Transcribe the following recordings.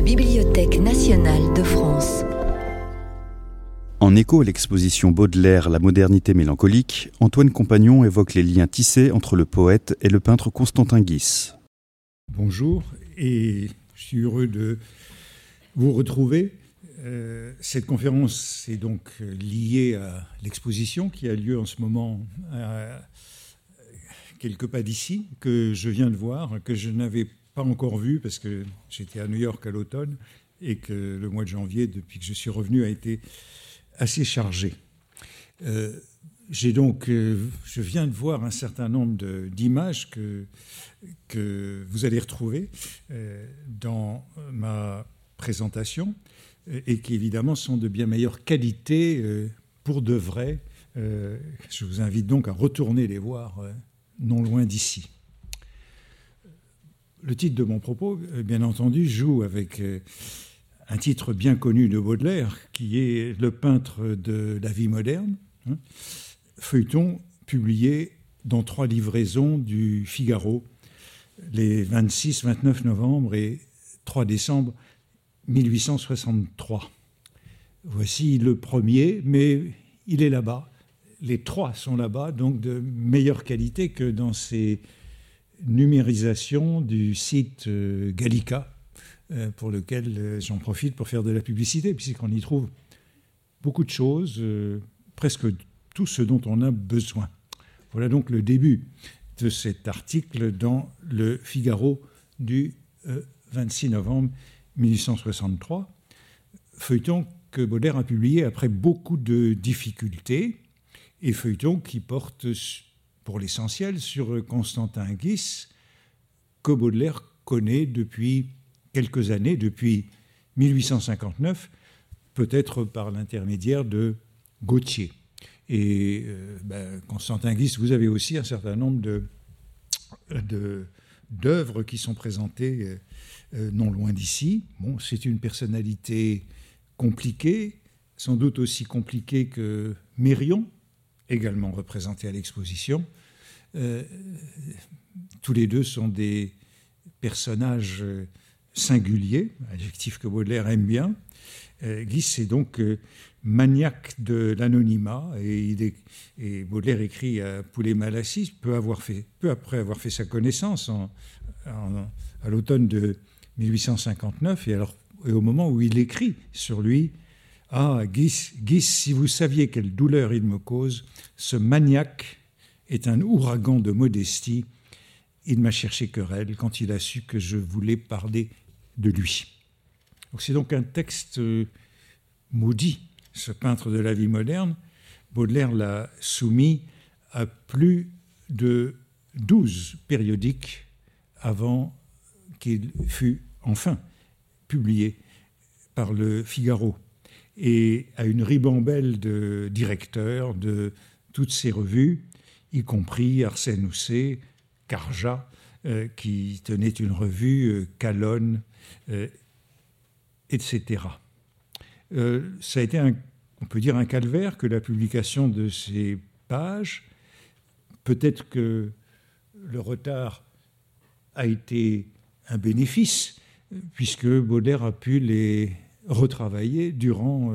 la Bibliothèque nationale de France. En écho à l'exposition Baudelaire La modernité mélancolique, Antoine Compagnon évoque les liens tissés entre le poète et le peintre Constantin Guis. Bonjour et je suis heureux de vous retrouver. Euh, cette conférence est donc liée à l'exposition qui a lieu en ce moment à quelques pas d'ici, que je viens de voir, que je n'avais pas encore vu parce que j'étais à New York à l'automne et que le mois de janvier, depuis que je suis revenu, a été assez chargé. Euh, j'ai donc, euh, je viens de voir un certain nombre d'images que, vous allez retrouver euh, dans ma présentation et qui évidemment sont de bien meilleure qualité pour de vrai. je vous invite donc à retourner les voir non loin d'ici. Le titre de mon propos, bien entendu, joue avec un titre bien connu de Baudelaire, qui est Le peintre de la vie moderne, hein. feuilleton publié dans trois livraisons du Figaro, les 26, 29 novembre et 3 décembre 1863. Voici le premier, mais il est là-bas. Les trois sont là-bas, donc de meilleure qualité que dans ces numérisations du site euh, Gallica, euh, pour lequel euh, j'en profite pour faire de la publicité, puisqu'on y trouve beaucoup de choses, presque tout ce dont on a besoin. Voilà donc le début de cet article dans le Figaro du 26 novembre 1863, feuilleton que Baudelaire a publié après beaucoup de difficultés, et feuilleton qui porte pour l'essentiel sur Constantin Guis, que Baudelaire connaît depuis quelques années, depuis 1859, peut-être par l'intermédiaire de Gautier. Et euh, ben, Constantin Guis, vous avez aussi un certain nombre de, d'œuvres qui sont présentées euh, euh, non loin d'ici. Bon, c'est une personnalité compliquée, sans doute aussi compliquée que Mérion, également représenté à l'exposition. Tous les deux sont des personnages singulier, adjectif que Baudelaire aime bien. Euh, Guis est donc euh, maniaque de l'anonymat et, Baudelaire écrit à Poulet-Malassis peu, peu après avoir fait sa connaissance à l'automne de 1859 et, au moment où il écrit sur lui Ah, Guis, Guis, si vous saviez quelle douleur il me cause, ce maniaque est un ouragan de modestie. Il m'a cherché querelle quand il a su que je voulais parler de lui. C'est donc un texte euh, maudit, ce peintre de la vie moderne. Baudelaire l'a soumis à plus de douze périodiques avant qu'il fût enfin publié par le Figaro et à une ribambelle de directeurs de toutes ces revues, y compris Arsène Housset, Carja, euh, qui tenait une revue, euh, Calonne, euh, etc. Euh, ça a été, un, on peut dire, un calvaire que la publication de ces pages. Peut-être que le retard a été un bénéfice, puisque Baudelaire a pu les retravailler durant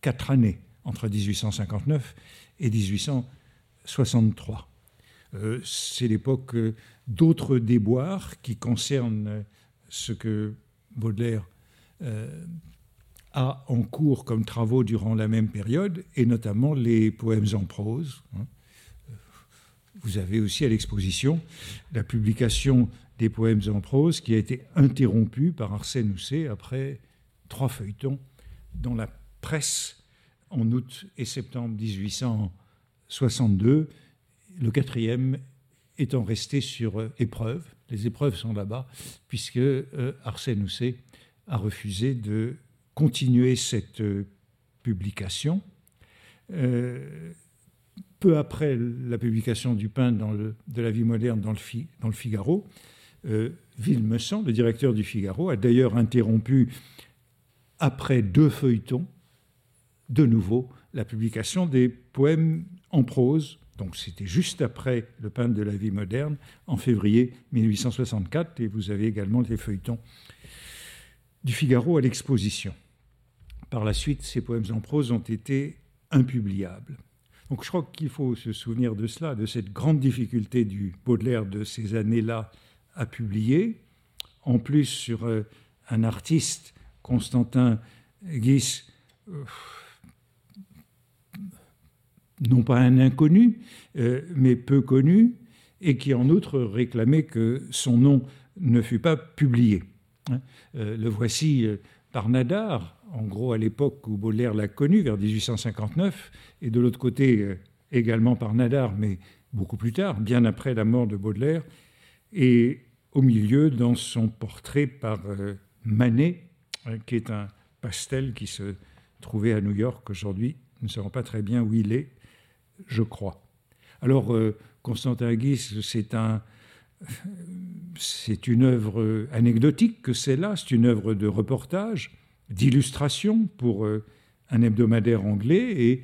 quatre années, entre 1859 et 1863. C'est l'époque d'autres déboires qui concernent ce que Baudelaire euh, a en cours comme travaux durant la même période, et notamment les poèmes en prose. Hein. Vous avez aussi à l'exposition la publication des poèmes en prose qui a été interrompue par Arsène Housset après trois feuilletons dans la presse en août et septembre 1862, le quatrième étant resté sur euh, épreuve. Les épreuves sont là-bas, puisque euh, Arsène Housset a refusé de continuer cette euh, publication. peu après la publication du pain dans de la vie moderne dans le, dans le Figaro, Villemessant, le directeur du Figaro, a d'ailleurs interrompu, après deux feuilletons, de nouveau la publication des poèmes en prose donc c'était juste après le peintre de la vie moderne, en février 1864, et vous avez également les feuilletons du Figaro à l'exposition. Par la suite, ces poèmes en prose ont été impubliables. Donc je crois qu'il faut se souvenir de cela, de cette grande difficulté du Baudelaire de ces années-là à publier. En plus, sur euh, un artiste, Constantin Guis, euh, non pas un inconnu, euh, mais peu connu, et qui en outre réclamait que son nom ne fût pas publié. Hein. le voici par Nadar, en gros à l'époque où Baudelaire l'a connu, vers 1859, et de l'autre côté euh, également par Nadar, mais beaucoup plus tard, bien après la mort de Baudelaire, et au milieu dans son portrait par euh, Manet, hein, qui est un pastel qui se trouvait à New York aujourd'hui. Nous ne savons pas très bien où il est, je crois. Alors, euh, Constantin Guis, c'est un, c'est une œuvre anecdotique que c'est là, c'est une œuvre de reportage, d'illustration pour euh, un hebdomadaire anglais, et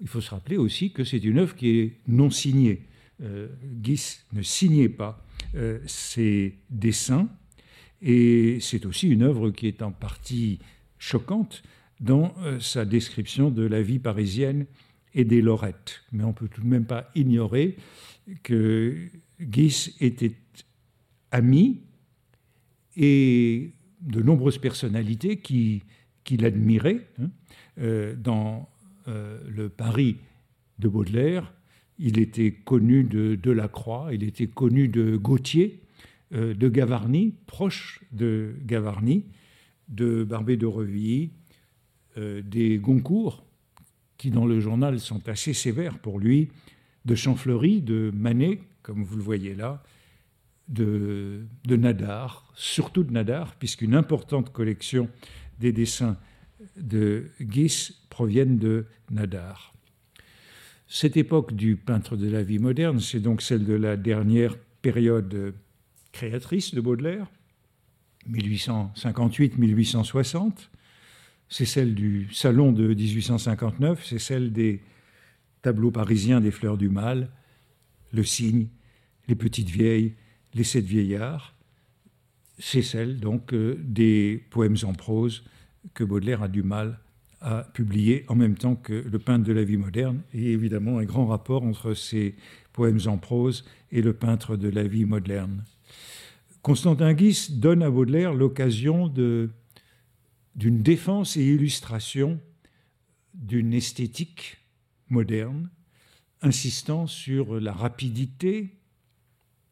il faut se rappeler aussi que c'est une œuvre qui est non signée. Euh, Guis ne signait pas euh, ses dessins, et c'est aussi une œuvre qui est en partie choquante dans sa description de la vie parisienne et des Lorettes. Mais on peut tout de même pas ignorer que Guis était ami et de nombreuses personnalités qui, qui l'admiraient. Hein. Euh, dans euh, le Paris de Baudelaire, il était connu de Delacroix, il était connu de Gautier, euh, de Gavarni, proche de Gavarni, de Barbé de Revilly, des Goncourt, qui dans le journal sont assez sévères pour lui, de Champfleury, de Manet, comme vous le voyez là, de, Nadar, surtout de Nadar, puisqu'une importante collection des dessins de Guis proviennent de Nadar. Cette époque du peintre de la vie moderne, c'est donc celle de la dernière période créatrice de Baudelaire, 1858-1860. C'est celle du salon de 1859, c'est celle des tableaux parisiens des fleurs du mal, le cygne, les petites vieilles, les sept vieillards, c'est celle donc euh, des poèmes en prose que Baudelaire a du mal à publier en même temps que le peintre de la vie moderne, et évidemment un grand rapport entre ces poèmes en prose et le peintre de la vie moderne. Constantin Guis donne à Baudelaire l'occasion d'une défense et illustration d'une esthétique moderne, insistant sur la rapidité,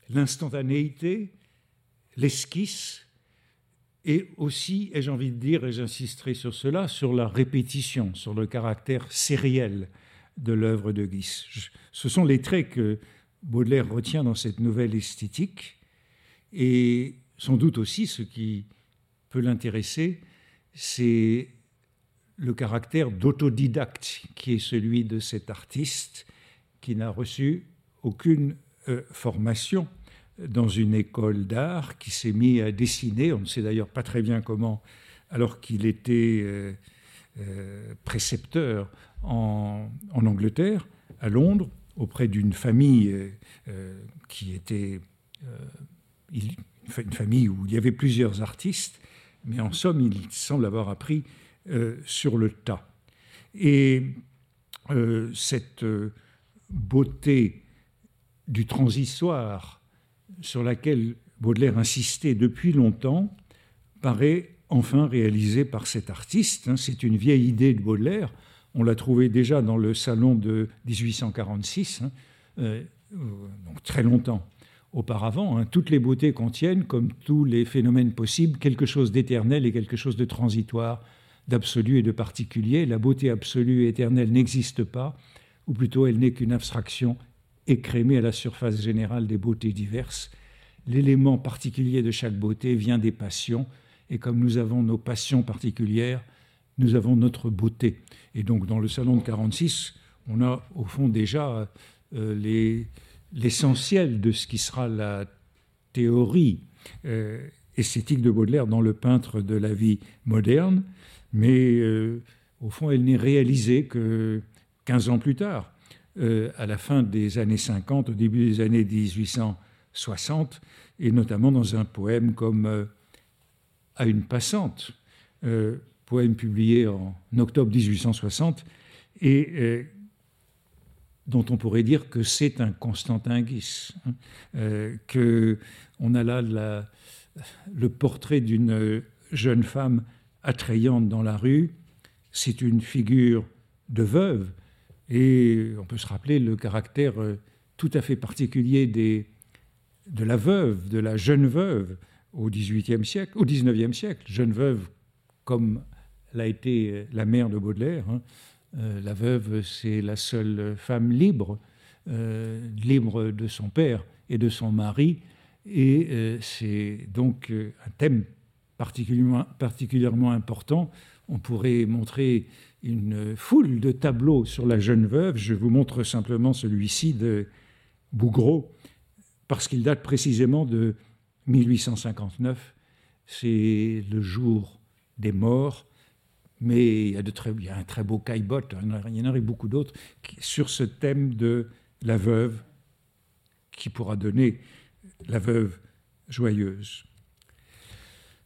l'instantanéité, l'esquisse, et aussi, ai-je envie de dire, et j'insisterai sur cela, sur la répétition, sur le caractère sériel de l'œuvre de Guis. Ce sont les traits que Baudelaire retient dans cette nouvelle esthétique, et sans doute aussi ce qui peut l'intéresser, c'est le caractère d'autodidacte qui est celui de cet artiste qui n'a reçu aucune euh, formation dans une école d'art, qui s'est mis à dessiner, on ne sait d'ailleurs pas très bien comment, alors qu'il était euh, euh, précepteur en, Angleterre, à Londres, auprès d'une famille qui était une famille où il y avait plusieurs artistes, mais en somme, il semble avoir appris sur le tas. Et cette beauté du transitoire sur laquelle Baudelaire insistait depuis longtemps paraît enfin réalisé par cet artiste. Hein. C'est une vieille idée de Baudelaire. On l'a trouvé déjà dans le salon de 1846, hein, euh, donc très longtemps auparavant. Hein. Toutes les beautés contiennent, comme tous les phénomènes possibles, quelque chose d'éternel et quelque chose de transitoire, d'absolu et de particulier. La beauté absolue et éternelle n'existe pas, ou plutôt elle n'est qu'une abstraction écrémé à la surface générale des beautés diverses. L'élément particulier de chaque beauté vient des passions, et comme nous avons nos passions particulières, nous avons notre beauté. Et donc dans le salon de 46, on a au fond déjà euh, l'essentiel de ce qui sera la théorie euh, esthétique de Baudelaire dans le peintre de la vie moderne, mais euh, au fond elle n'est réalisée que 15 ans plus tard. Euh, à la fin des années 50, au début des années 1860, et notamment dans un poème comme À une passante, poème publié en octobre 1860 et dont on pourrait dire que c'est un Constantin Guis, hein, que on a là le portrait d'une jeune femme attrayante dans la rue. C'est une figure de veuve et on peut se rappeler le caractère euh, tout à fait particulier de la veuve, de la jeune veuve au XVIIIe siècle, au XIXe siècle, jeune veuve comme l'a été euh, la mère de Baudelaire. Hein. Euh, la veuve, c'est la seule femme libre, libre de son père et de son mari, et euh, c'est donc euh, un thème particulièrement, particulièrement important. On pourrait montrer une foule de tableaux sur la jeune veuve. Je vous montre simplement celui-ci de Bougreau, parce qu'il date précisément de 1859. C'est le jour des morts, mais il y a, un très beau caillebotte, il y en aurait beaucoup d'autres, sur ce thème de la veuve, qui pourra donner la veuve joyeuse.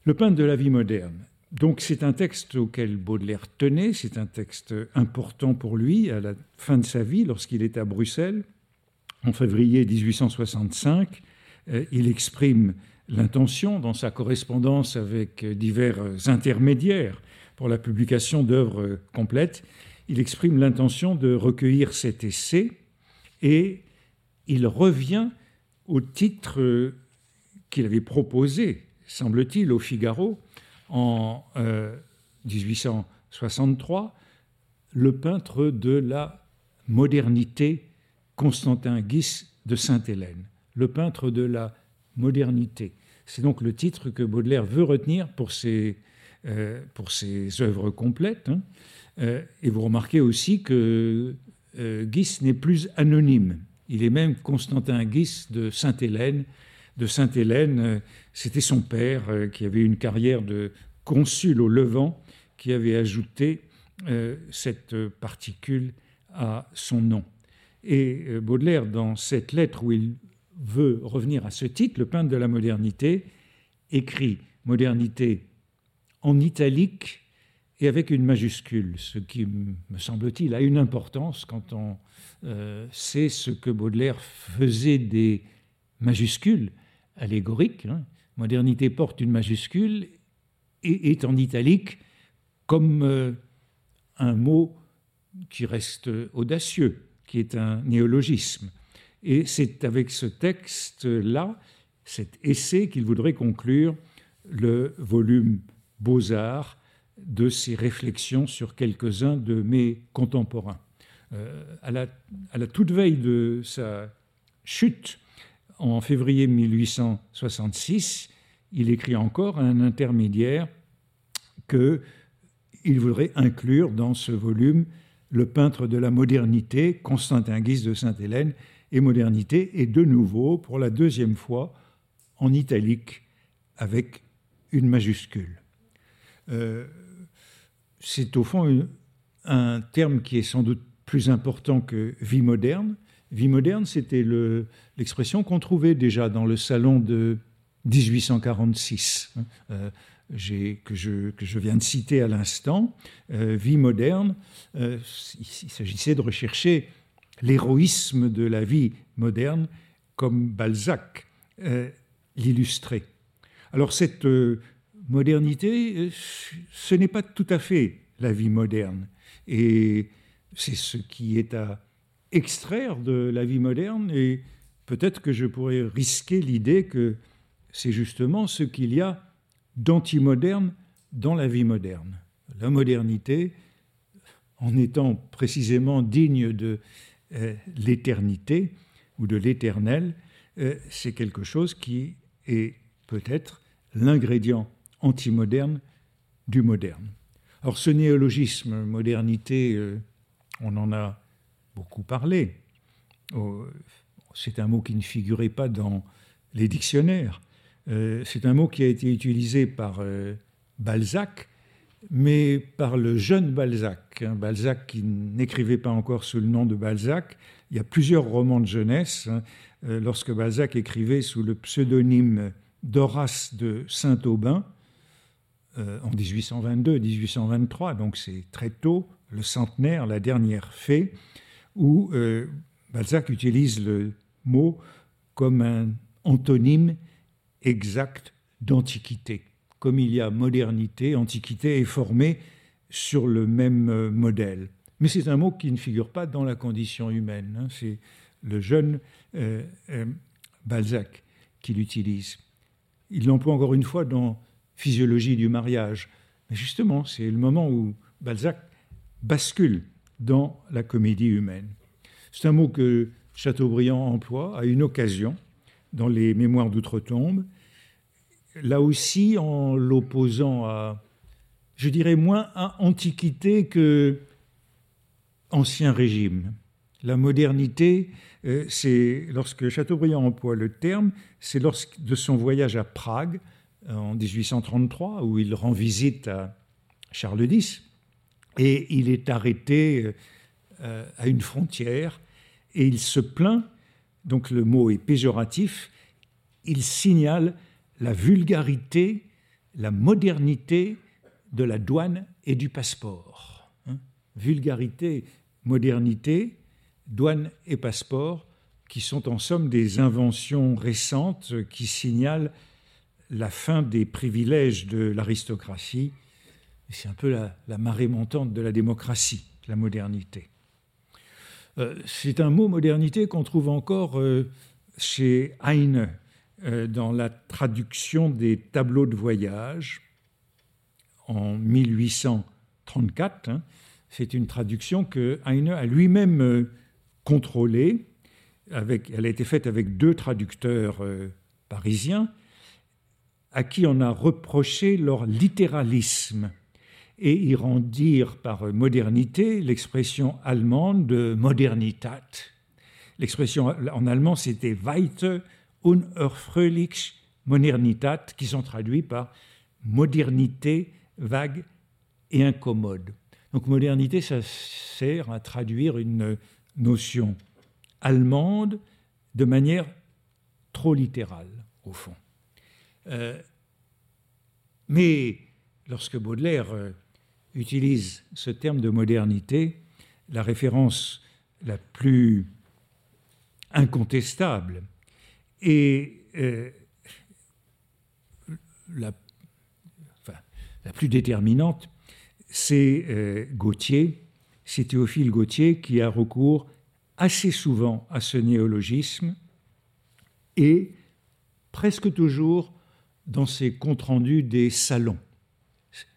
Le peintre de la vie moderne. Donc c'est un texte auquel Baudelaire tenait, c'est un texte important pour lui à la fin de sa vie lorsqu'il est à Bruxelles. En février 1865, euh, il exprime l'intention dans sa correspondance avec divers intermédiaires pour la publication d'œuvres complètes, il exprime l'intention de recueillir cet essai et il revient au titre qu'il avait proposé, semble-t-il, au Figaro en 1863, euh, le peintre de la modernité, Constantin Guis de Sainte-Hélène, le peintre de la modernité. C'est donc le titre que Baudelaire veut retenir pour ses, euh, pour ses œuvres complètes. Hein. Euh, et vous remarquez aussi que Guis n'est plus anonyme. Il est même Constantin Guis de Sainte-Hélène. De Sainte-Hélène, euh, c'était son père euh, qui avait une carrière de consul au Levant, qui avait ajouté euh, cette particule à son nom. Et Baudelaire, dans cette lettre où il veut revenir à ce titre, le peintre de la modernité, écrit modernité en italique et avec une majuscule, ce qui, me semble-t-il, a une importance quand on euh, sait ce que Baudelaire faisait des majuscules allégoriques. Hein. Modernité porte une majuscule et est en italique comme euh, un mot qui reste audacieux, qui est un néologisme. Et c'est avec ce texte-là, cet essai, qu'il voudrait conclure le volume Beaux-Arts de ses réflexions sur quelques-uns de mes contemporains. Euh, à, la, toute veille de sa chute, en février 1866, il écrit encore à un intermédiaire qu'il voudrait inclure dans ce volume le peintre de la modernité, Constantin Guise de Sainte-Hélène, et modernité, et de nouveau, pour la deuxième fois, en italique, avec une majuscule. Euh, c'est au fond un terme qui est sans doute plus important que vie moderne. Vie moderne, c'était l'expression qu'on trouvait déjà dans le salon de 1846, hein, euh, que, je, viens de citer à l'instant. Euh, vie moderne, euh, il, s'agissait de rechercher l'héroïsme de la vie moderne comme Balzac l'illustrait. Alors cette modernité, ce n'est pas tout à fait la vie moderne. Et c'est ce qui est à extraire de la vie moderne. Et peut-être que je pourrais risquer l'idée que c'est justement ce qu'il y a d'antimoderne dans la vie moderne. La modernité, en étant précisément digne de euh, l'éternité ou de l'éternel, euh, c'est quelque chose qui est peut-être l'ingrédient antimoderne du moderne. Alors ce néologisme, modernité, euh, on en a beaucoup parlé. Oh, c'est un mot qui ne figurait pas dans les dictionnaires. Euh, c'est un mot qui a été utilisé par euh, Balzac, mais par le jeune Balzac. Hein. Balzac qui n'écrivait pas encore sous le nom de Balzac. Il y a plusieurs romans de jeunesse. Hein. lorsque Balzac écrivait sous le pseudonyme d'Horace de Saint-Aubin, en 1822-1823, donc c'est très tôt, le centenaire, la dernière fée, où Balzac utilise le mot comme un antonyme exact d'antiquité. Comme il y a modernité, antiquité est formée sur le même euh, modèle. Mais c'est un mot qui ne figure pas dans la condition humaine. Hein. C'est le jeune euh, euh, Balzac qui l'utilise. Il l'emploie encore une fois dans Physiologie du mariage. Mais justement, c'est le moment où Balzac bascule dans la comédie humaine. C'est un mot que Chateaubriand emploie à une occasion dans les Mémoires d'outre-tombe, là aussi en l'opposant à, je dirais, moins à Antiquité que Ancien Régime. La modernité, euh, c'est lorsque Chateaubriand emploie le terme, c'est lors de son voyage à Prague en 1833, où il rend visite à Charles X, et il est arrêté euh, à une frontière et il se plaint, donc le mot est péjoratif, il signale la vulgarité, la modernité de la douane et du passeport. Hein. vulgarité, modernité, douane et passeport, qui sont en somme des inventions récentes qui signalent la fin des privilèges de l'aristocratie. C'est un peu la, marée montante de la démocratie, la modernité. Euh, c'est un mot modernité qu'on trouve encore euh, chez Heine euh, dans la traduction des tableaux de voyage en 1834. Hein. C'est une traduction que Heine a lui-même contrôlée. Avec, elle a été faite avec deux traducteurs parisiens à qui on a reproché leur littéralisme et y rendirent par modernité l'expression allemande de Modernitat. L'expression en allemand, c'était Weite unerfreulich Modernitat, qui sont traduits par modernité vague et incommode. Donc modernité, ça sert à traduire une notion allemande de manière trop littérale, au fond. Euh, mais lorsque Baudelaire euh, utilise ce terme de modernité, la référence la plus incontestable et euh, la, plus déterminante, c'est euh, Gautier, c'est Théophile Gautier qui a recours assez souvent à ce néologisme et presque toujours dans ses comptes rendus des salons.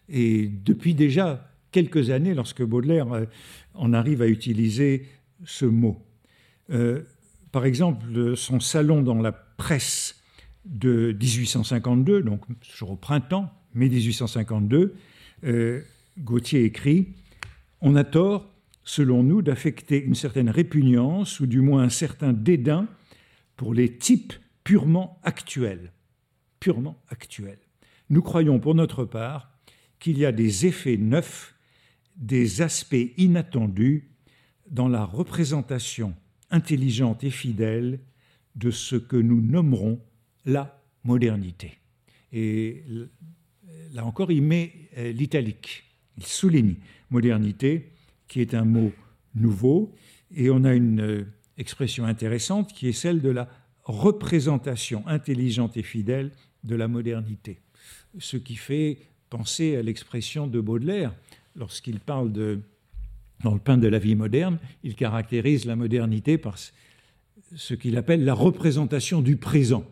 Et depuis déjà quelques années, lorsque Baudelaire euh, en arrive à utiliser ce mot. Euh, par exemple, son salon dans la presse de 1852, donc toujours au printemps, mai 1852, euh, Gauthier écrit On a tort, selon nous, d'affecter une certaine répugnance ou du moins un certain dédain pour les types purement actuels. Purement actuels. Nous croyons pour notre part qu'il y a des effets neufs, des aspects inattendus dans la représentation intelligente et fidèle de ce que nous nommerons la modernité. Et là encore, il met euh, l'italique. Il souligne modernité, qui est un mot nouveau, et on a une euh, expression intéressante qui est celle de la représentation intelligente et fidèle de la modernité. Ce qui fait penser à l'expression de Baudelaire lorsqu'il parle de dans le pain de la vie moderne, il caractérise la modernité par ce qu'il appelle la représentation du présent.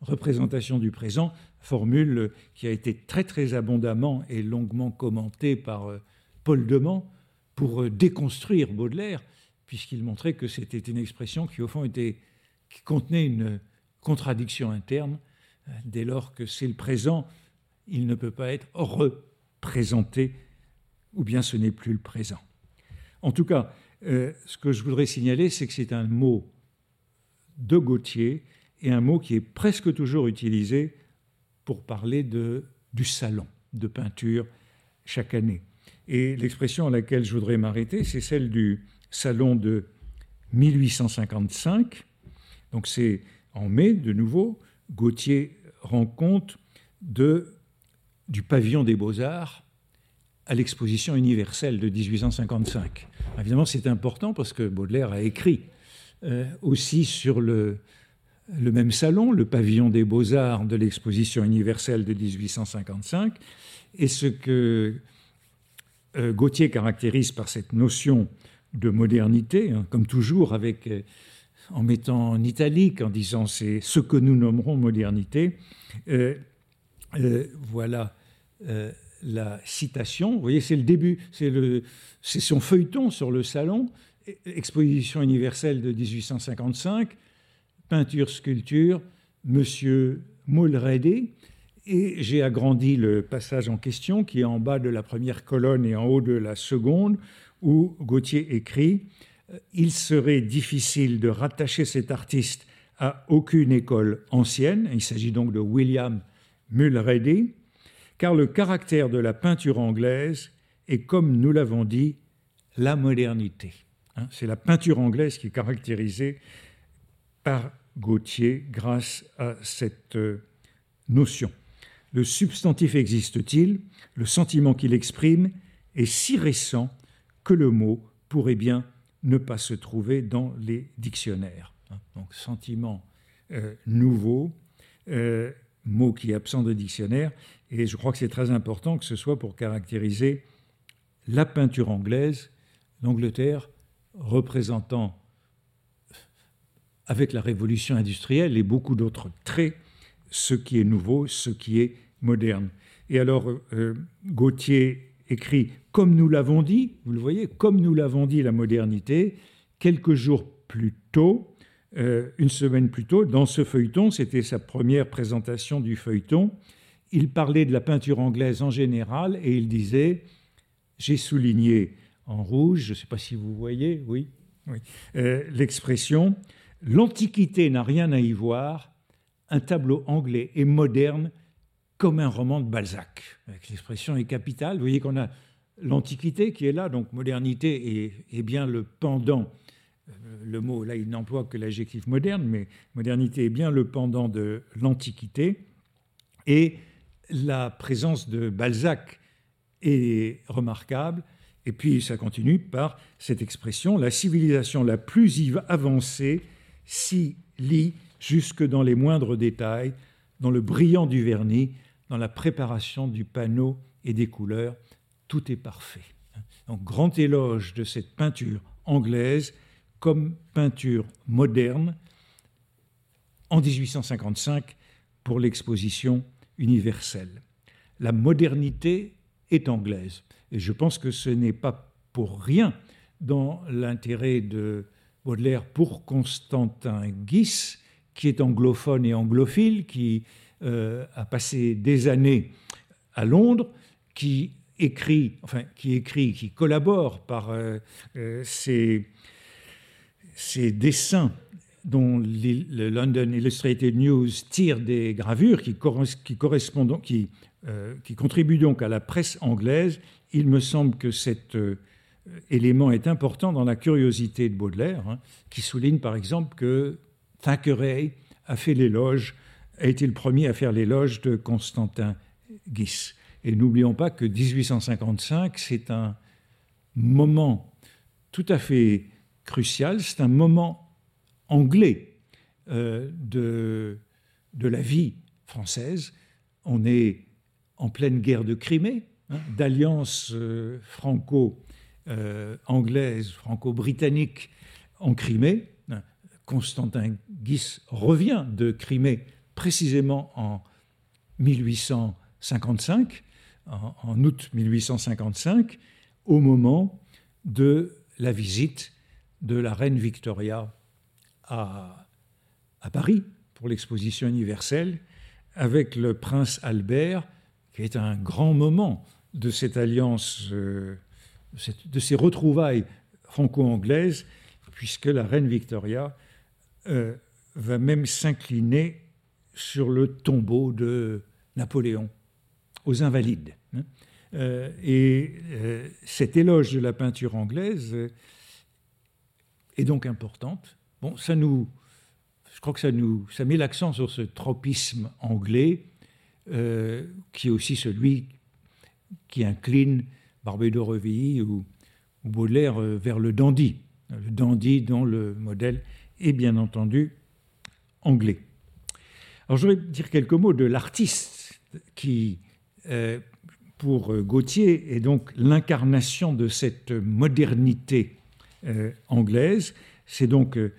Représentation du présent, formule qui a été très très abondamment et longuement commentée par euh, Paul Demand pour euh, déconstruire Baudelaire, puisqu'il montrait que c'était une expression qui au fond qui contenait une contradiction interne, dès lors que c'est le présent il ne peut pas être représenté, ou bien ce n'est plus le présent. En tout cas, euh, ce que je voudrais signaler, c'est que c'est un mot de Gautier et un mot qui est presque toujours utilisé pour parler de, du salon de peinture chaque année. Et l'expression à laquelle je voudrais m'arrêter, c'est celle du salon de 1855. Donc c'est en mai, de nouveau, Gautier rend compte de du pavillon des beaux-arts à l'exposition universelle de 1855. Évidemment, c'est important parce que Baudelaire a écrit euh, aussi sur le, même salon, le pavillon des beaux-arts de l'exposition universelle de 1855, et ce que euh, Gauthier caractérise par cette notion de modernité, hein, comme toujours avec, euh, en mettant en italique, en disant c'est ce que nous nommerons modernité. Euh, voilà la citation. Vous voyez, c'est le début, c'est son feuilleton sur le salon, Exposition universelle de 1855, peinture, sculpture, Monsieur Mulready. Et j'ai agrandi le passage en question, qui est en bas de la première colonne et en haut de la seconde, où Gauthier écrit Il serait difficile de rattacher cet artiste à aucune école ancienne. Il s'agit donc de William Mulready, car le caractère de la peinture anglaise est, comme nous l'avons dit, la modernité. Hein, c'est la peinture anglaise qui est caractérisée par Gautier grâce à cette euh, notion. Le substantif existe-t-il? Le sentiment qu'il exprime est si récent que le mot pourrait bien ne pas se trouver dans les dictionnaires. Hein, donc sentiment euh, nouveau, euh, mot qui est absent de dictionnaire, et je crois que c'est très important que ce soit pour caractériser la peinture anglaise, l'Angleterre représentant avec la révolution industrielle et beaucoup d'autres traits, ce qui est nouveau, ce qui est moderne. Et alors, euh, Gauthier écrit, comme nous l'avons dit, vous le voyez, comme nous l'avons dit, la modernité, quelques jours plus tôt, euh, une semaine plus tôt, dans ce feuilleton, c'était sa première présentation du feuilleton, il parlait de la peinture anglaise en général et il disait, j'ai souligné en rouge, je ne sais pas si vous voyez, oui, oui euh, l'expression, L'Antiquité n'a rien à y voir, un tableau anglais est moderne comme un roman de Balzac. L'expression est capitale. Vous voyez qu'on a l'Antiquité qui est là, donc modernité est, bien le pendant. Euh, le mot, là, il n'emploie que l'adjectif moderne, mais modernité est bien le pendant de l'Antiquité. Et la présence de Balzac est remarquable. Et puis ça continue par cette expression, la civilisation la plus avancée s'y lit jusque dans les moindres détails, dans le brillant du vernis, dans la préparation du panneau et des couleurs. Tout est parfait. Donc, grand éloge de cette peinture anglaise comme peinture moderne en 1855 pour l'exposition universelle. La modernité est anglaise. Et je pense que ce n'est pas pour rien dans l'intérêt de Baudelaire pour Constantin Guis, qui est anglophone et anglophile, qui euh, a passé des années à Londres, qui écrit, enfin qui écrit, qui collabore par euh, euh, ses, dessins dont le London Illustrated News tire des gravures qui, correspondent, qui, qui contribuent donc à la presse anglaise. Il me semble que euh, élément est important dans la curiosité de Baudelaire, hein, qui souligne par exemple que Thackeray a fait l'éloge, a été le premier à faire l'éloge de Constantin Guis. Et n'oublions pas que 1855, c'est un moment tout à fait crucial, c'est un moment anglais euh, de, la vie française. On est en pleine guerre de Crimée, hein, d'alliance euh, franco euh, anglaise, franco-britannique en Crimée. Constantin Guis revient de Crimée précisément en 1855, en, août 1855, au moment de la visite de la reine Victoria à, Paris pour l'exposition universelle, avec le prince Albert, qui est un grand moment de cette alliance euh, de ces retrouvailles franco-anglaises, puisque la reine Victoria euh, va même s'incliner sur le tombeau de Napoléon, aux Invalides. Hein. Euh, et euh, cet éloge de la peinture anglaise est donc importante. Bon, ça nous, je crois que ça nous, ça met l'accent sur ce tropisme anglais, qui est aussi celui qui incline Barbé d'Aurevilly ou, ou, Baudelaire vers le dandy. Le dandy dont le modèle est bien entendu anglais. Alors je vais dire quelques mots de l'artiste qui, euh, pour Gautier, est donc l'incarnation de cette modernité euh, anglaise. C'est donc euh,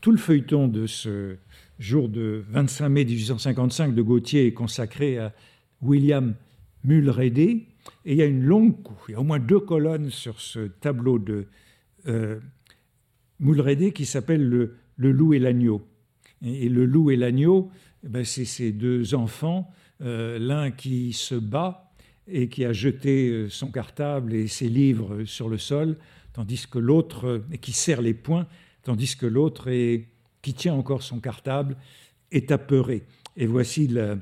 tout le feuilleton de ce jour de 25 mai 1855 de Gautier est consacré à William Mulready. Et il y a une longue, il y a au moins deux colonnes sur ce tableau de Mulready qui s'appelle le, le loup et l'agneau. Et, le loup et l'agneau, eh ben c'est ces deux enfants, euh, l'un qui se bat et qui a jeté euh, son cartable et ses livres sur le sol, tandis que l'autre, euh, qui serre les poings, tandis que l'autre, qui tient encore son cartable, est apeuré. Et voici la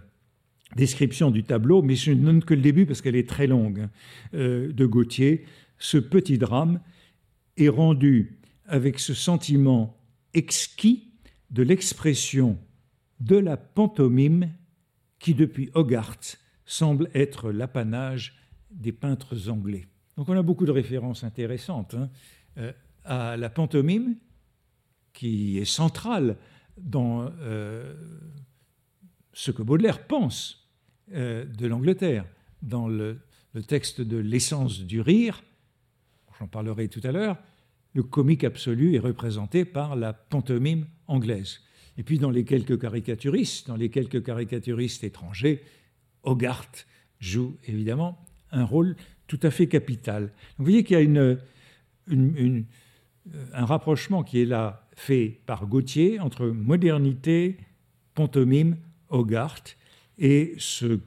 description du tableau, mais je ne donne que le début parce qu'elle est très longue, hein, de Gautier. Ce petit drame est rendu avec ce sentiment exquis de l'expression de la pantomime qui, depuis Hogarth, semble être l'apanage des peintres anglais. Donc on a beaucoup de références intéressantes hein, euh, à la pantomime, qui est centrale dans euh, ce que Baudelaire pense euh, de l'Angleterre. Dans le, le texte de L'essence du rire, j'en parlerai tout à l'heure, le comique absolu est représenté par la pantomime anglaise. Et puis dans les quelques caricaturistes, dans les quelques caricaturistes étrangers, Hogarth joue évidemment un rôle tout à fait capital. vous voyez qu'il y a une, euh, un rapprochement qui est là fait par Gautier entre modernité, pantomime, Hogarth et ce,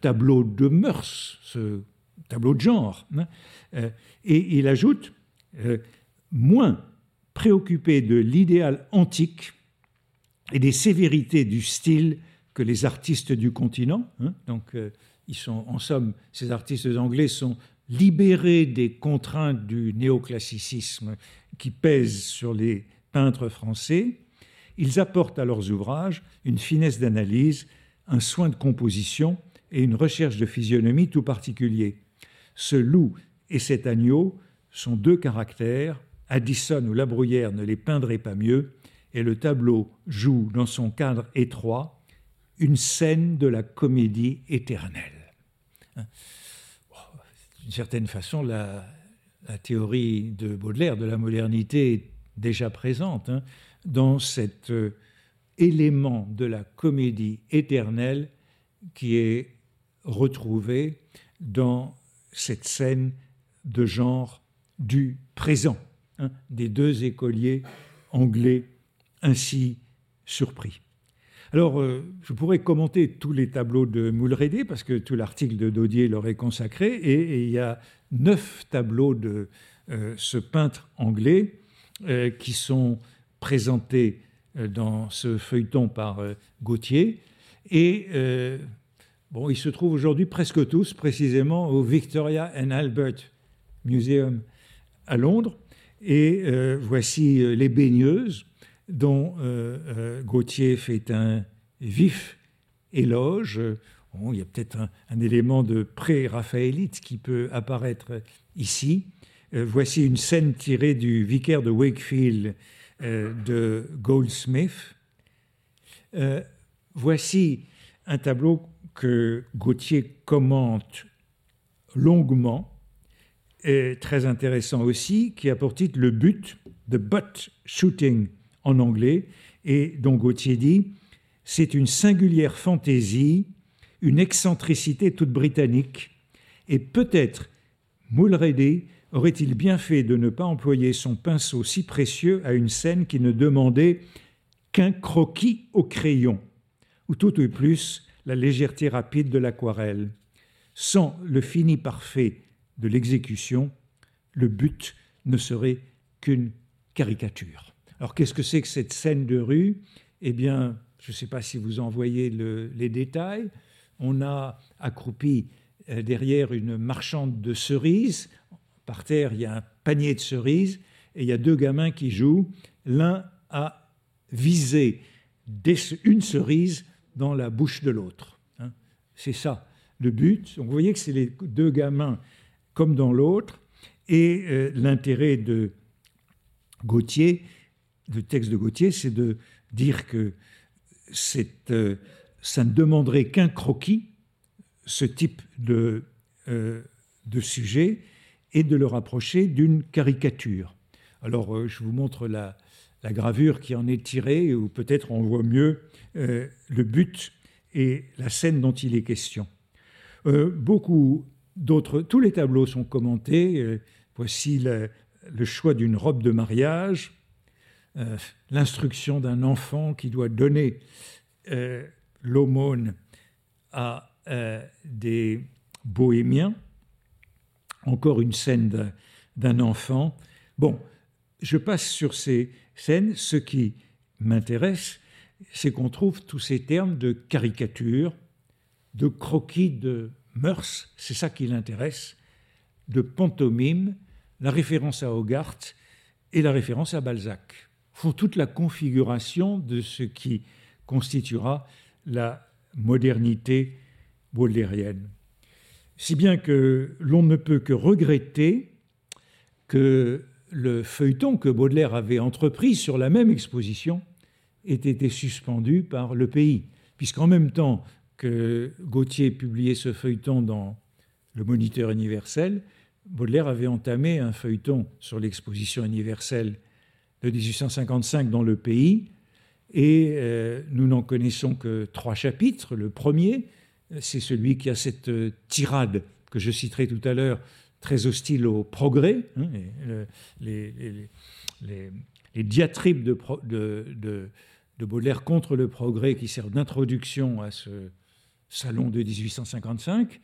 tableau de mœurs, ce tableau de genre. Hein. Euh, et il ajoute euh, moins préoccupé de l'idéal antique et des sévérités du style que les artistes du continent. Hein. Donc, euh, ils sont, en somme, ces artistes anglais sont libérés des contraintes du néoclassicisme qui pèsent sur les peintres français. Ils apportent à leurs ouvrages une finesse d'analyse, un soin de composition et une recherche de physionomie tout particulier. Ce loup et cet agneau sont deux caractères Addison ou La Bruyère ne les peindrait pas mieux, et le tableau joue dans son cadre étroit une scène de la comédie éternelle. Hein. D'une certaine façon, la, théorie de Baudelaire de la modernité est déjà présente hein, dans cet euh, élément de la comédie éternelle qui est retrouvé dans cette scène de genre du présent des deux écoliers anglais ainsi surpris. Alors, euh, je pourrais commenter tous les tableaux de Mulready, parce que tout l'article de Daudier leur est consacré, et, il y a neuf tableaux de euh, ce peintre anglais euh, qui sont présentés dans ce feuilleton par Gautier. Et bon, ils se trouvent aujourd'hui presque tous précisément au Victoria and Albert Museum à Londres. Et euh, voici euh, les baigneuses, dont euh, Gauthier fait un vif éloge. il y a peut-être un, élément de pré-raphaélite qui peut apparaître ici. voici une scène tirée du vicaire de Wakefield de Goldsmith. voici un tableau que Gauthier commente longuement très intéressant aussi, qui a pour titre Le but, The Butt Shooting en anglais, et dont Gauthier dit C'est une singulière fantaisie, une excentricité toute britannique, et peut-être Mulready aurait-il bien fait de ne pas employer son pinceau si précieux à une scène qui ne demandait qu'un croquis au crayon, ou tout au plus la légèreté rapide de l'aquarelle. Sans le fini parfait de l'exécution, le but ne serait qu'une caricature. Alors qu'est-ce que c'est que cette scène de rue? Eh bien, je ne sais pas si vous en voyez les détails. On a accroupi euh, derrière une marchande de cerises. Par terre, il y a un panier de cerises et il y a deux gamins qui jouent. L'un a visé une cerise dans la bouche de l'autre. Hein. C'est ça le but. Donc vous voyez que c'est les deux gamins comme dans l'autre. Et euh, l'intérêt de Gauthier, du texte de Gauthier, c'est de dire que euh, ça ne demanderait qu'un croquis, ce type de, euh, de sujet, et de le rapprocher d'une caricature. Alors, je vous montre la, la, gravure qui en est tirée, ou peut-être on voit mieux le but et la scène dont il est question. beaucoup tous les tableaux sont commentés. Voici le, choix d'une robe de mariage, euh, l'instruction d'un enfant qui doit donner euh, l'aumône à euh, des bohémiens, encore une scène d'un enfant. Bon, je passe sur ces scènes. Ce qui m'intéresse, c'est qu'on trouve tous ces termes de caricature, de croquis de mœurs, c'est ça qui l'intéresse, de pantomime, la référence à Hogarth et la référence à Balzac font toute la configuration de ce qui constituera la modernité baudelairienne. Si bien que l'on ne peut que regretter que le feuilleton que Baudelaire avait entrepris sur la même exposition ait été suspendu par le pays, puisqu'en même temps que Gauthier publiait ce feuilleton dans le Moniteur universel, Baudelaire avait entamé un feuilleton sur l'exposition universelle de 1855 dans le pays, et euh, nous n'en connaissons que trois chapitres. Le premier, c'est celui qui a cette euh, tirade que je citerai tout à l'heure, très hostile au progrès, hein, les, diatribes de, de, de, Baudelaire contre le progrès qui servent d'introduction à ce salon de 1855.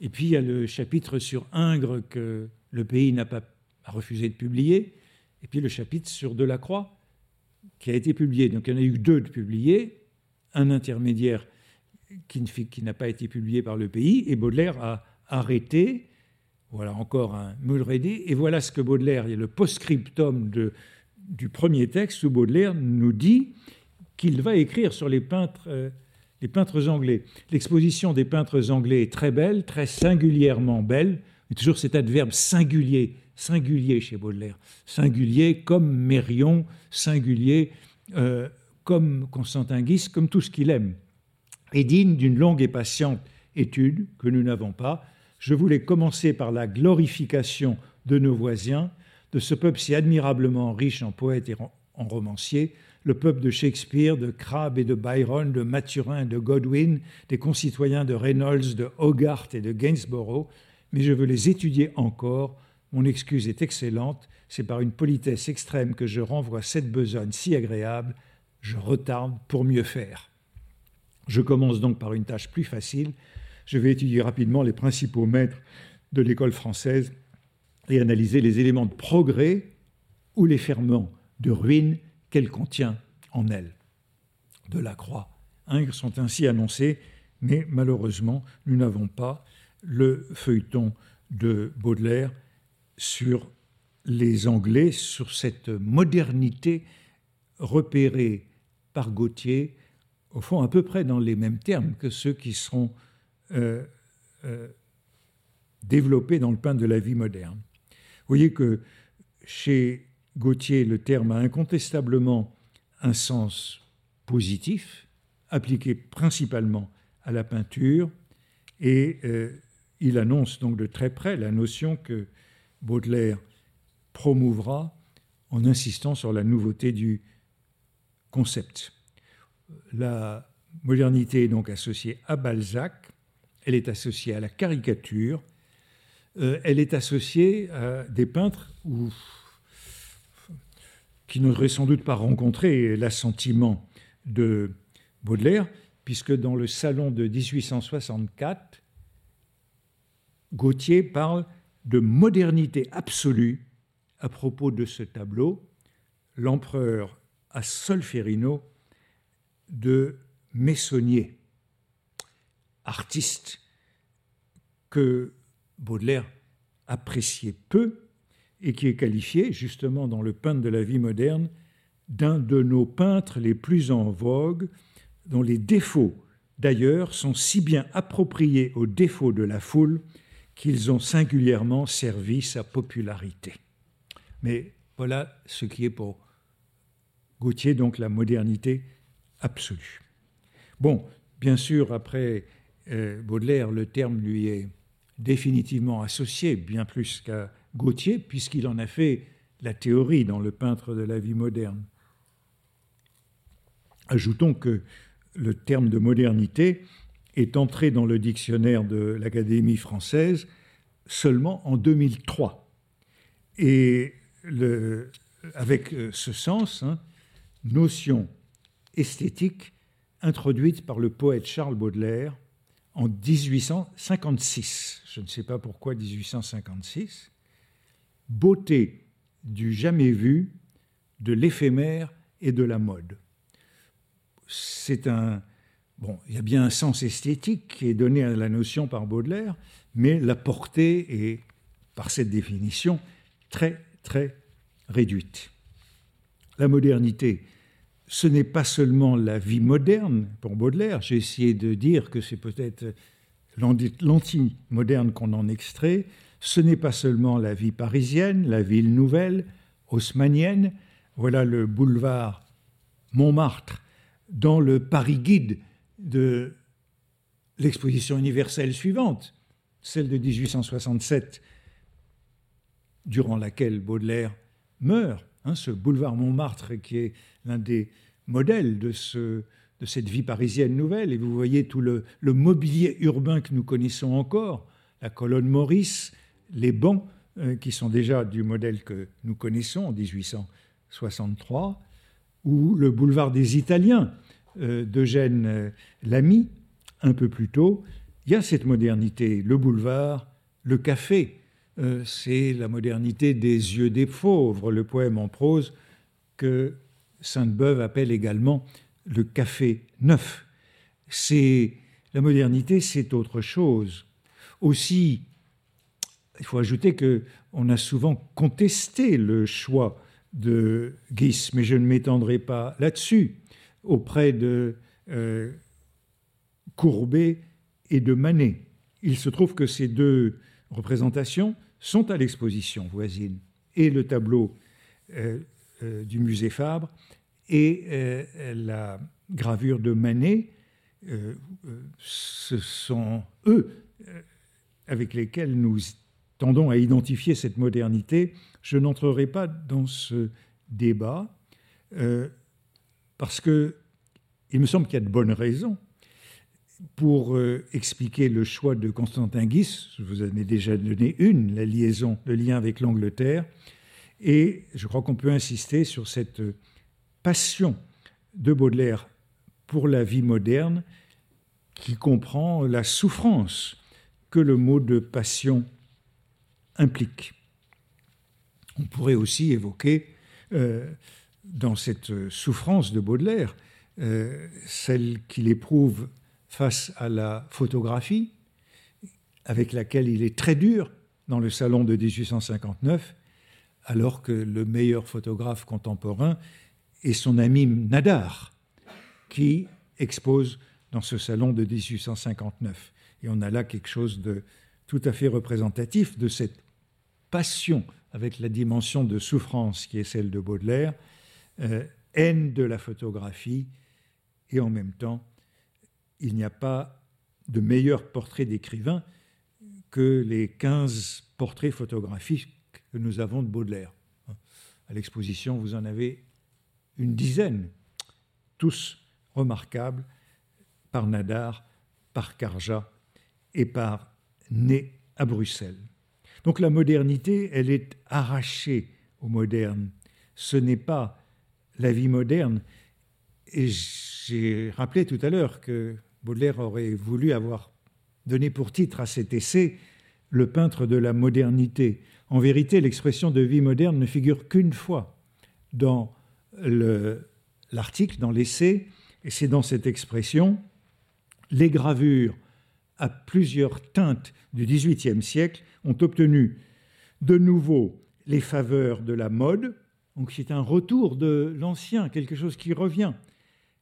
Et puis il y a le chapitre sur Ingres que le pays n'a pas refusé de publier, et puis le chapitre sur Delacroix qui a été publié. Donc il y en a eu deux de publiés, un intermédiaire qui, n'a pas été publié par le pays, et Baudelaire a arrêté, voilà encore un Mulready, et voilà ce que Baudelaire, il y a le post-scriptum du premier texte où Baudelaire nous dit qu'il va écrire sur les peintres euh, les peintres anglais. L'exposition des peintres anglais est très belle, très singulièrement belle, mais toujours cet adverbe singulier, singulier chez Baudelaire, singulier comme Mérion, singulier euh, comme Constantin Guis, comme tout ce qu'il aime, et digne d'une longue et patiente étude que nous n'avons pas. Je voulais commencer par la glorification de nos voisins, de ce peuple si admirablement riche en poètes et en romanciers, le peuple de Shakespeare, de Crabbe et de Byron, de Mathurin et de Godwin, des concitoyens de Reynolds, de Hogarth et de Gainsborough, mais je veux les étudier encore. Mon excuse est excellente, c'est par une politesse extrême que je renvoie cette besogne si agréable, je retarde pour mieux faire. Je commence donc par une tâche plus facile. Je vais étudier rapidement les principaux maîtres de l'école française et analyser les éléments de progrès ou les ferments de ruine qu'elle contient en elle. De la croix. Ingres sont ainsi annoncés, mais malheureusement, nous n'avons pas le feuilleton de Baudelaire sur les Anglais, sur cette modernité repérée par Gautier, au fond à peu près dans les mêmes termes que ceux qui seront euh, euh, développés dans le pain de la vie moderne. Vous voyez que chez Gautier, le terme a incontestablement un sens positif, appliqué principalement à la peinture, et euh, il annonce donc de très près la notion que Baudelaire promouvra en insistant sur la nouveauté du concept. La modernité est donc associée à Balzac, elle est associée à la caricature, euh, elle est associée à des peintres où qui n'aurait sans doute pas rencontré l'assentiment de Baudelaire, puisque dans le salon de 1864, Gautier parle de modernité absolue à propos de ce tableau, l'empereur à Solferino de Messonnier, artiste que Baudelaire appréciait peu, et qui est qualifié, justement dans le peintre de la vie moderne, d'un de nos peintres les plus en vogue, dont les défauts d'ailleurs, sont si bien appropriés aux défauts de la foule qu'ils ont singulièrement servi sa popularité. Mais voilà ce qui est pour Gautier donc la modernité absolue. Bon, bien sûr, après euh, Baudelaire, le terme lui est définitivement associé, bien plus qu'à Gautier, puisqu'il en a fait la théorie dans le peintre de la vie moderne. Ajoutons que le terme de modernité est entré dans le dictionnaire de l'Académie française seulement en 2003. Et avec euh, ce sens, hein, notion esthétique introduite par le poète Charles Baudelaire en 1856. Je ne sais pas pourquoi 1856. Beauté du jamais vu, de l'éphémère et de la mode. C'est un. Bon, il y a bien un sens esthétique qui est donné à la notion par Baudelaire, mais la portée est, par cette définition, très, très réduite. La modernité, ce n'est pas seulement la vie moderne pour Baudelaire. J'ai essayé de dire que c'est peut-être l'anti-moderne qu'on en extrait. Ce n'est pas seulement la vie parisienne, la ville nouvelle, haussmannienne. Voilà le boulevard Montmartre dans le Paris Guide de l'exposition universelle suivante, celle de 1867, durant laquelle Baudelaire meurt. Hein, ce boulevard Montmartre qui est l'un des modèles de, ce, de, cette vie parisienne nouvelle. Et vous voyez tout le, mobilier urbain que nous connaissons encore, la colonne Maurice, les bancs euh, qui sont déjà du modèle que nous connaissons en 1863, ou le boulevard des Italiens euh, d'Eugène euh, Lamy, un peu plus tôt. Il y a cette modernité, le boulevard, le café, c'est la modernité des yeux des pauvres, le poème en prose que Sainte-Beuve appelle également le café neuf. C'est la modernité, c'est autre chose. Aussi, il faut ajouter que on a souvent contesté le choix de Guis, mais je ne m'étendrai pas là-dessus auprès de euh, Courbet et de Manet. Il se trouve que ces deux représentations sont à l'exposition voisine. Et le tableau euh, euh, du musée Fabre et la gravure de Manet, ce sont eux avec lesquels nous tendons à identifier cette modernité. Je n'entrerai pas dans ce débat parce que il me semble qu'il y a de bonnes raisons pour euh, expliquer le choix de Constantin Guis, je vous en ai déjà donné une, la liaison, le lien avec l'Angleterre, et je crois qu'on peut insister sur cette passion de Baudelaire pour la vie moderne qui comprend la souffrance que le mot de passion implique. On pourrait aussi évoquer euh, dans cette souffrance de Baudelaire euh, celle qu'il éprouve face à la photographie, avec laquelle il est très dur dans le salon de 1859, alors que le meilleur photographe contemporain est son ami Nadar, qui expose dans ce salon de 1859. Et on a là quelque chose de tout à fait représentatif de cette passion avec la dimension de souffrance qui est celle de Baudelaire, euh, haine de la photographie et en même temps il n'y a pas de meilleur portrait d'écrivain que les 15 portraits photographiques que nous avons de Baudelaire. À l'exposition, vous en avez une dizaine, tous remarquables, par Nadar, par Carja et par Né à Bruxelles. Donc la modernité, elle est arrachée au moderne. Ce n'est pas la vie moderne. Et j'ai rappelé tout à l'heure que Baudelaire aurait voulu avoir donné pour titre à cet essai le peintre de la modernité. En vérité, l'expression de vie moderne ne figure qu'une fois dans l'article, dans l'essai, et c'est dans cette expression les gravures à plusieurs teintes du XVIIIe siècle ont obtenu de nouveau les faveurs de la mode. Donc c'est un retour de l'ancien, quelque chose qui revient.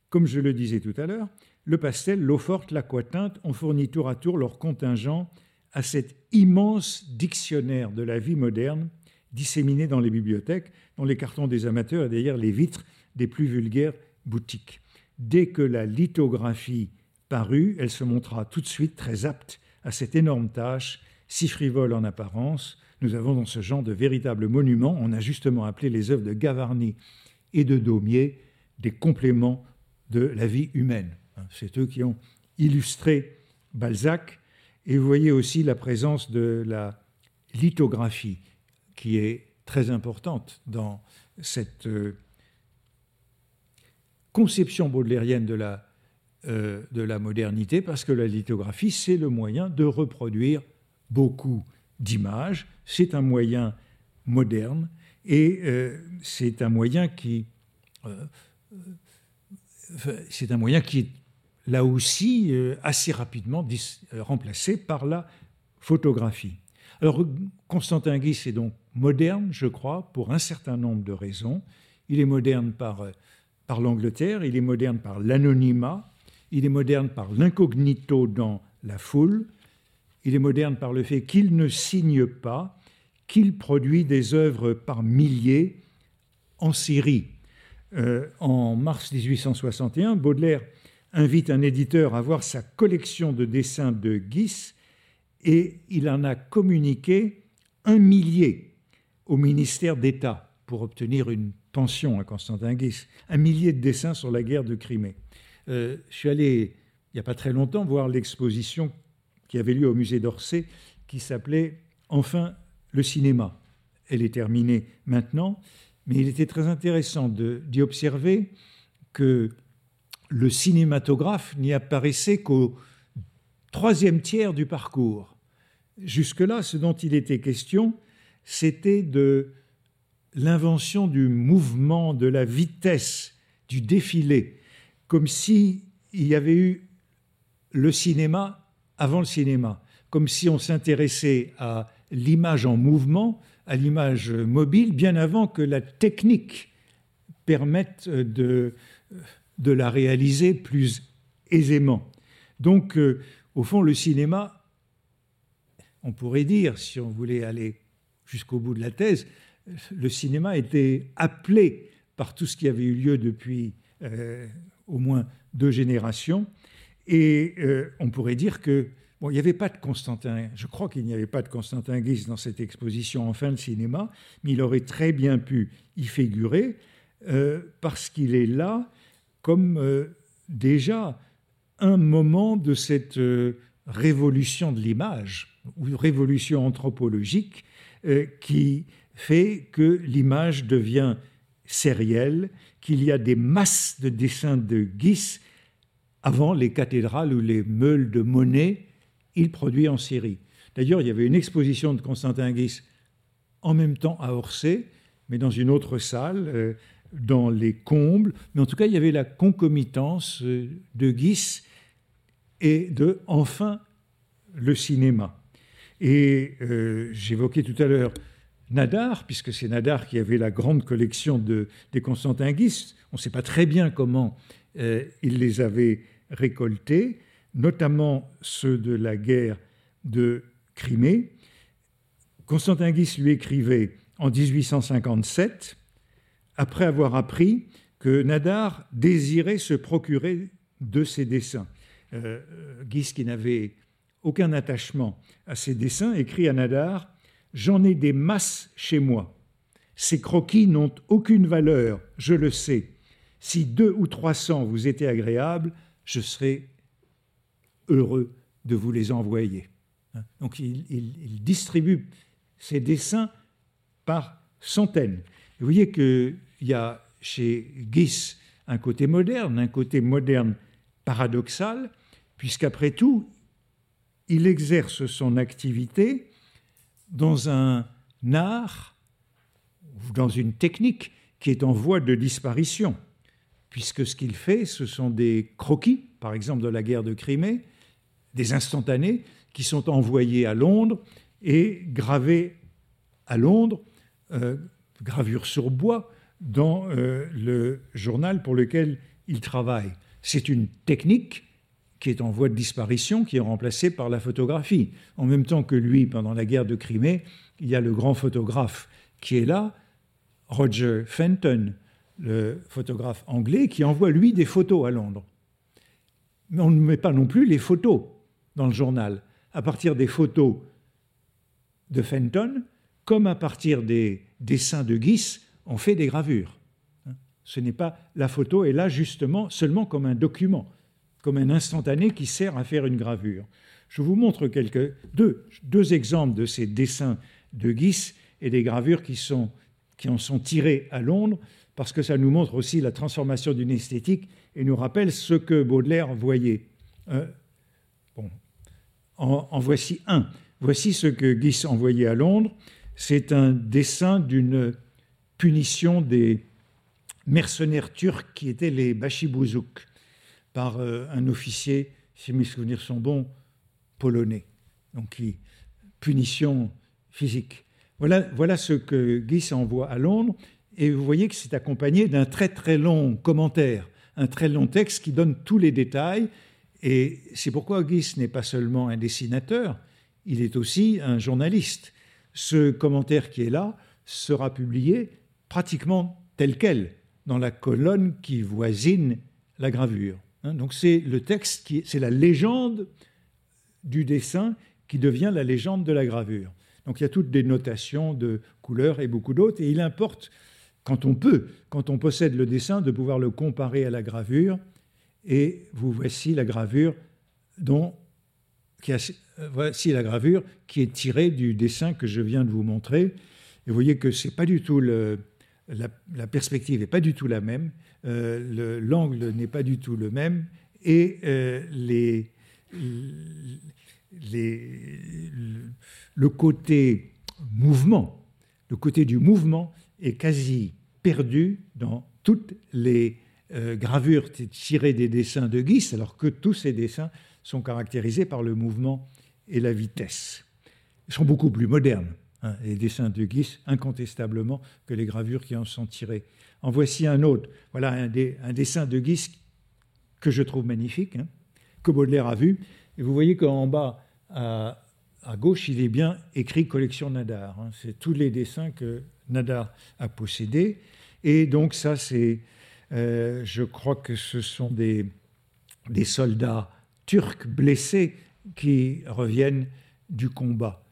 Comme je le disais tout à l'heure, le pastel, l'eau forte, l'aquatinte ont fourni tour à tour leur contingent à cet immense dictionnaire de la vie moderne disséminé dans les bibliothèques, dans les cartons des amateurs et d'ailleurs les vitres des plus vulgaires boutiques. Dès que la lithographie parut, elle se montra tout de suite très apte à cette énorme tâche, si frivole en apparence. Nous avons dans ce genre de véritables monuments, on a justement appelé les œuvres de Gavarni et de Daumier des compléments de la vie humaine. C'est eux qui ont illustré Balzac. Et vous voyez aussi la présence de la lithographie, qui est très importante dans cette euh, conception baudelairienne de la, euh, de la modernité, parce que la lithographie, c'est le moyen de reproduire beaucoup d'images, c'est un moyen moderne, et euh, c'est un moyen qui... c'est un moyen qui est là aussi assez rapidement remplacé par la photographie. Alors Constantin Guis est donc moderne, je crois, pour un certain nombre de raisons. Il est moderne par, euh, par l'Angleterre, il est moderne par l'anonymat, il est moderne par l'incognito dans la foule, il est moderne par le fait qu'il ne signe pas, qu'il produit des œuvres par milliers en série. Euh, en mars 1861, Baudelaire invite un éditeur à voir sa collection de dessins de Guis et il en a communiqué un millier au ministère d'État pour obtenir une pension à Constantin Guis, un millier de dessins sur la guerre de Crimée. Euh, je suis allé, il n'y a pas très longtemps, voir l'exposition qui avait lieu au musée d'Orsay, qui s'appelait Enfin le cinéma. Elle est terminée maintenant, mais il était très intéressant d'y observer que le cinématographe n'y apparaissait qu'au troisième tiers du parcours. Jusque-là, ce dont il était question, c'était de l'invention du mouvement, de la vitesse, du défilé, comme s'il y avait eu le cinéma avant le cinéma, comme si on s'intéressait à l'image en mouvement, à l'image mobile, bien avant que la technique permette de, la réaliser plus aisément. Donc, euh, au fond, le cinéma, on pourrait dire, si on voulait aller jusqu'au bout de la thèse, le cinéma était appelé par tout ce qui avait eu lieu depuis euh, au moins deux générations. Et euh, on pourrait dire que bon, il n'y avait pas de Constantin. Je crois qu'il n'y avait pas de Constantin Guise dans cette exposition en fin de cinéma, mais il aurait très bien pu y figurer euh, parce qu'il est là comme déjà un moment de cette révolution de l'image ou révolution anthropologique euh, qui fait que l'image devient sérielle, qu'il y a des masses de dessins de Guis avant les cathédrales ou les meules de Monet, il produit en série. D'ailleurs, il y avait une exposition de Constantin Guis en même temps à Orsay, mais dans une autre salle, euh, dans les combles. Mais en tout cas, il y avait la concomitance euh, de Guis et de enfin le cinéma. Et euh, j'évoquais tout à l'heure Nadar, puisque c'est Nadar qui avait la grande collection de, des Constantinguistes. On ne sait pas très bien comment euh, il les avait récoltés, notamment ceux de la guerre de Crimée. Constantin Guis lui écrivait en 1857, après avoir appris que Nadar désirait se procurer de ses dessins. Euh, qui n'avait aucun attachement à ces dessins, écrit à Nadar J'en ai des masses chez moi. Ces croquis n'ont aucune valeur, je le sais. Si deux ou trois cents vous étaient agréables, je serais heureux de vous les envoyer. Hein? Donc il, distribue ces dessins par centaines. Vous voyez qu'il y a chez Guis un côté moderne, un côté moderne paradoxal, puisqu'après tout, il exerce son activité dans un art ou dans une technique qui est en voie de disparition, puisque ce qu'il fait, ce sont des croquis, par exemple de la guerre de Crimée, des instantanés qui sont envoyés à Londres et gravés à Londres, euh, gravure sur bois, dans euh, le journal pour lequel il travaille. C'est une technique qui est en voie de disparition, qui est remplacé par la photographie. En même temps que lui, pendant la guerre de Crimée, il y a le grand photographe qui est là, Roger Fenton, le photographe anglais, qui envoie lui des photos à Londres. Mais on ne met pas non plus les photos dans le journal. À partir des photos de Fenton, comme à partir des dessins de Guis, on fait des gravures. Ce n'est pas la photo est là justement seulement comme un document, comme un instantané qui sert à faire une gravure. Je vous montre quelques deux, deux exemples de ces dessins de Guis et des gravures qui, sont, qui en sont tirées à Londres, parce que ça nous montre aussi la transformation d'une esthétique et nous rappelle ce que Baudelaire voyait. Euh, bon, en, voici un. Voici ce que Guis envoyait à Londres. C'est un dessin d'une punition des mercenaires turcs qui étaient les Bachibouzouk par euh, un officier, si mes souvenirs sont bons, polonais. Donc, qui, punition physique. Voilà, ce que Guis envoie à Londres, et vous voyez que c'est accompagné d'un très très long commentaire, un très long texte qui donne tous les détails, et c'est pourquoi Guis n'est pas seulement un dessinateur, il est aussi un journaliste. Ce commentaire qui est là sera publié pratiquement tel quel dans la colonne qui voisine la gravure. Hein. donc c'est le texte, qui, c'est la légende du dessin qui devient la légende de la gravure. Donc il y a toutes des notations de couleurs et beaucoup d'autres, et il importe, quand on peut, quand on possède le dessin, de pouvoir le comparer à la gravure, et vous voici la gravure dont qui voici la gravure qui est tirée du dessin que je viens de vous montrer. Et vous voyez que c'est pas du tout le, la, perspective n'est pas du tout la même, euh, l'angle n'est pas du tout le même, et euh, les, le côté mouvement, le côté du mouvement est quasi perdu dans toutes les euh, gravures tirées des dessins de Guis, alors que tous ces dessins sont caractérisés par le mouvement et la vitesse. Ils sont beaucoup plus modernes. Hein, les dessins de Guis, incontestablement, que les gravures qui en sont tirées. En voici un autre. Voilà un, dessin de Guis que je trouve magnifique, hein, que Baudelaire a vu. Et vous voyez qu'en bas, à, gauche, il est bien écrit collection Nadar. Hein. c'est tous les dessins que Nadar a possédés. Et donc ça, c'est, euh, je crois que ce sont des soldats turcs blessés qui reviennent du combat.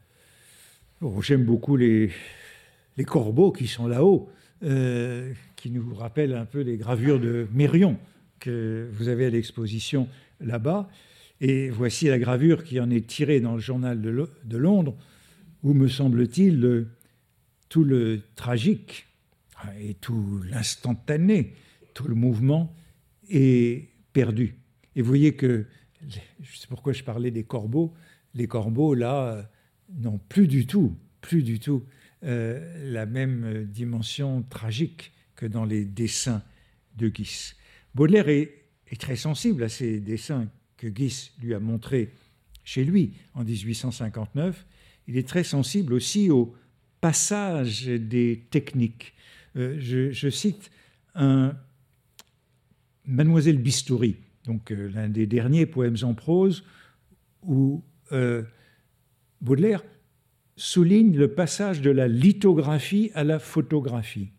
J'aime beaucoup les, corbeaux qui sont là-haut, euh, qui nous rappellent un peu les gravures de Mérion que vous avez à l'exposition là-bas. Et voici la gravure qui en est tirée dans le journal de, Londres, où, me semble-t-il, tout le tragique et tout l'instantané, tout le mouvement est perdu. Et vous voyez que, c'est pourquoi je parlais des corbeaux, les corbeaux, là, n'ont plus du tout, plus du tout euh, la même dimension tragique que dans les dessins de Guis. Baudelaire est, très sensible à ces dessins que Guis lui a montrés chez lui en 1859. Il est très sensible aussi au passage des techniques. Euh, je, cite un Mademoiselle Bistouri, donc euh, l'un des derniers poèmes en prose où Baudelaire souligne le passage de la lithographie à la photographie.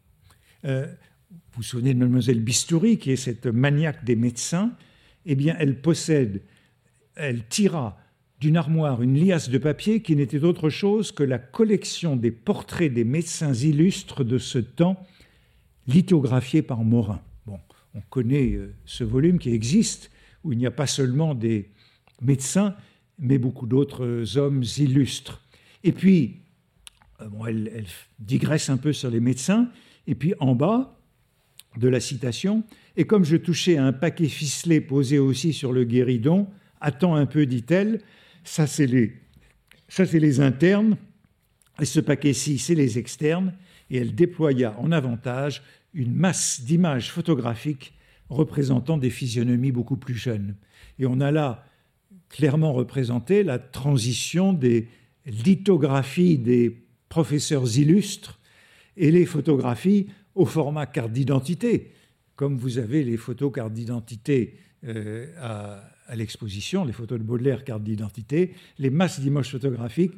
Euh, vous vous souvenez de Mademoiselle Bistouri, qui est cette maniaque des médecins? Eh bien, elle possède, elle tira d'une armoire une liasse de papier qui n'était autre chose que la collection des portraits des médecins illustres de ce temps, lithographiés par Morin. Bon, on connaît euh, ce volume qui existe, où il n'y a pas seulement des médecins, mais beaucoup d'autres hommes illustres. Et puis, euh, elle, digresse un peu sur les médecins, et puis en bas de la citation, et comme je touchais à un paquet ficelé posé aussi sur le guéridon, attends un peu, dit-elle, ça c'est les, ça c'est les internes, et ce paquet-ci c'est les externes, et elle déploya en avantage une masse d'images photographiques représentant des physionomies beaucoup plus jeunes. Et on a là clairement représenté la transition des lithographies des professeurs illustres et les photographies au format carte d'identité, comme vous avez les photos carte d'identité euh, à, à l'exposition, les photos de Baudelaire, carte d'identité, les masses d'images photographiques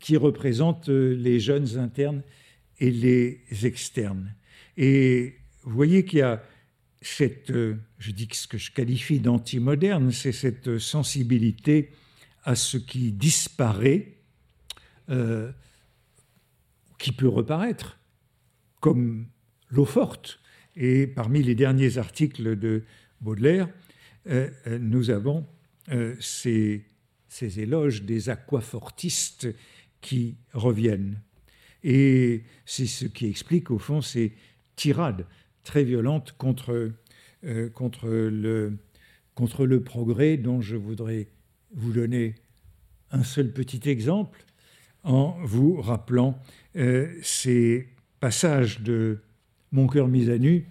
qui représentent euh, les jeunes internes et les externes. Et vous voyez qu'il y a cette, euh, je dis ce que je qualifie d'anti-moderne, c'est cette sensibilité à ce qui disparaît, euh, qui peut reparaître, comme l'eau forte. Et parmi les derniers articles de Baudelaire, euh, nous avons ces, ces, éloges des aquafortistes qui reviennent. Et c'est ce qui explique, au fond, ces tirades très violentes contre, euh, contre, le, contre le progrès, dont je voudrais vous donner un seul petit exemple en vous rappelant euh, ces passages de Mon cœur mis à nu.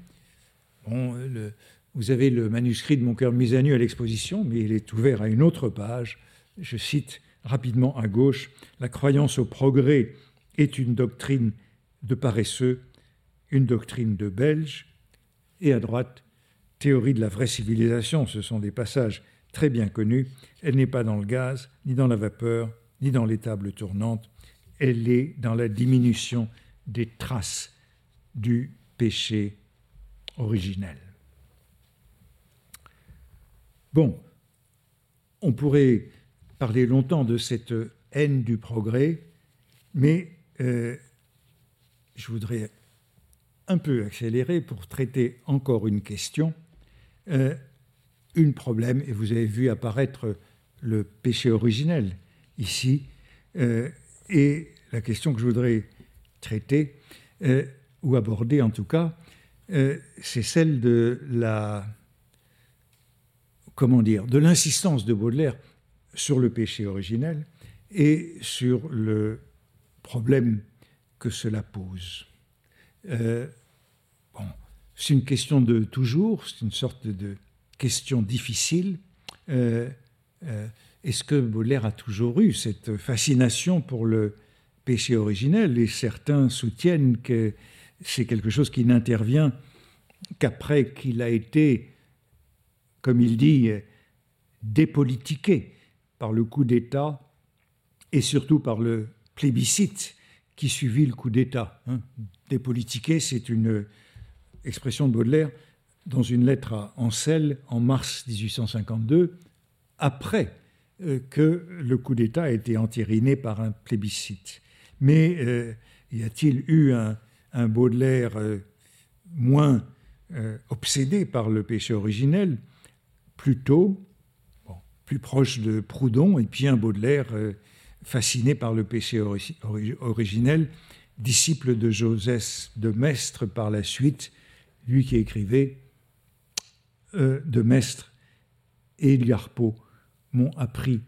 Vous avez le manuscrit de Mon cœur mis à nu à l'exposition, mais il est ouvert à une autre page. Je cite rapidement à gauche La croyance au progrès est une doctrine de paresseux une doctrine de Belge, et à droite, théorie de la vraie civilisation. Ce sont des passages très bien connus. Elle n'est pas dans le gaz, ni dans la vapeur, ni dans les tables tournantes. Elle est dans la diminution des traces du péché originel. Bon, on pourrait parler longtemps de cette haine du progrès, mais euh, je voudrais un peu accéléré pour traiter encore une question, euh, un problème, et vous avez vu apparaître le péché originel ici, euh, et la question que je voudrais traiter, euh, ou aborder en tout cas, c'est celle de la, comment dire, de l'insistance de Baudelaire sur le péché originel et sur le problème que cela pose. Euh, bon, c'est une question de toujours, c'est une sorte de question difficile. Euh, euh, est-ce que Baudelaire a toujours eu cette fascination pour le péché originel? Et certains soutiennent que c'est quelque chose qui n'intervient qu'après qu'il a été, comme il dit, dépolitiqué par le coup d'État et surtout par le plébiscite qui suivit le coup d'État. Hein. Dépolitiquer, c'est une expression de Baudelaire dans une lettre à Ancel en mars 1852, après euh, que le coup d'État a été entériné par un plébiscite. Mais euh, y a-t-il eu un, Baudelaire euh, moins obsédé par le péché originel Plutôt, plus proche de Proudhon, et puis un Baudelaire fasciné par le péché originel, disciple de Joseph de Maistre par la suite, lui qui écrivait euh, de Maistre et Edgar Poe m'ont appris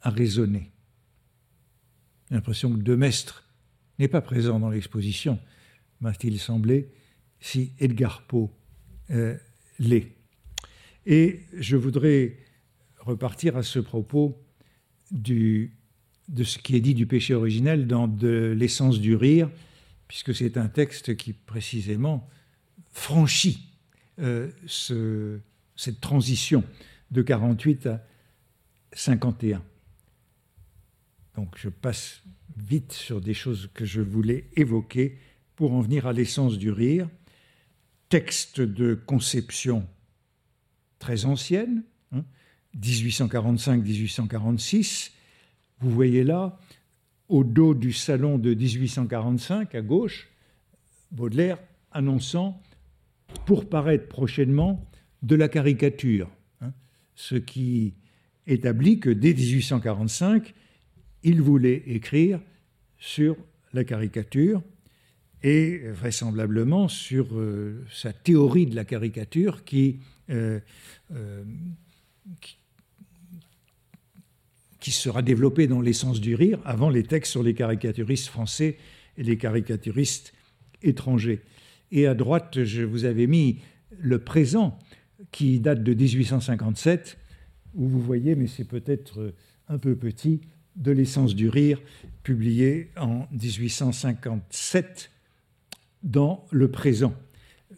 à raisonner. J'ai l'impression que de Maistre n'est pas présent dans l'exposition, m'a-t-il semblé, si Edgar Poe euh, l'est. Et je voudrais repartir à ce propos du de ce qui est dit du péché originel dans de l'essence du rire, puisque c'est un texte qui précisément franchit euh, ce, cette transition de 48 à 51. Donc je passe vite sur des choses que je voulais évoquer pour en venir à l'essence du rire. Texte de conception très ancienne, 1845-1846, hein, vous voyez là, au dos du salon de 1845, à gauche, Baudelaire annonçant pour paraître prochainement de la caricature, hein, ce qui établit que dès 1845, il voulait écrire sur la caricature et vraisemblablement sur euh, sa théorie de la caricature qui, euh, euh, qui, qui sera développé dans l'essence du rire avant les textes sur les caricaturistes français et les caricaturistes étrangers. Et à droite, je vous avais mis le présent qui date de 1857, où vous voyez, mais c'est peut-être un peu petit, de l'essence du rire, publié en 1857 dans le présent.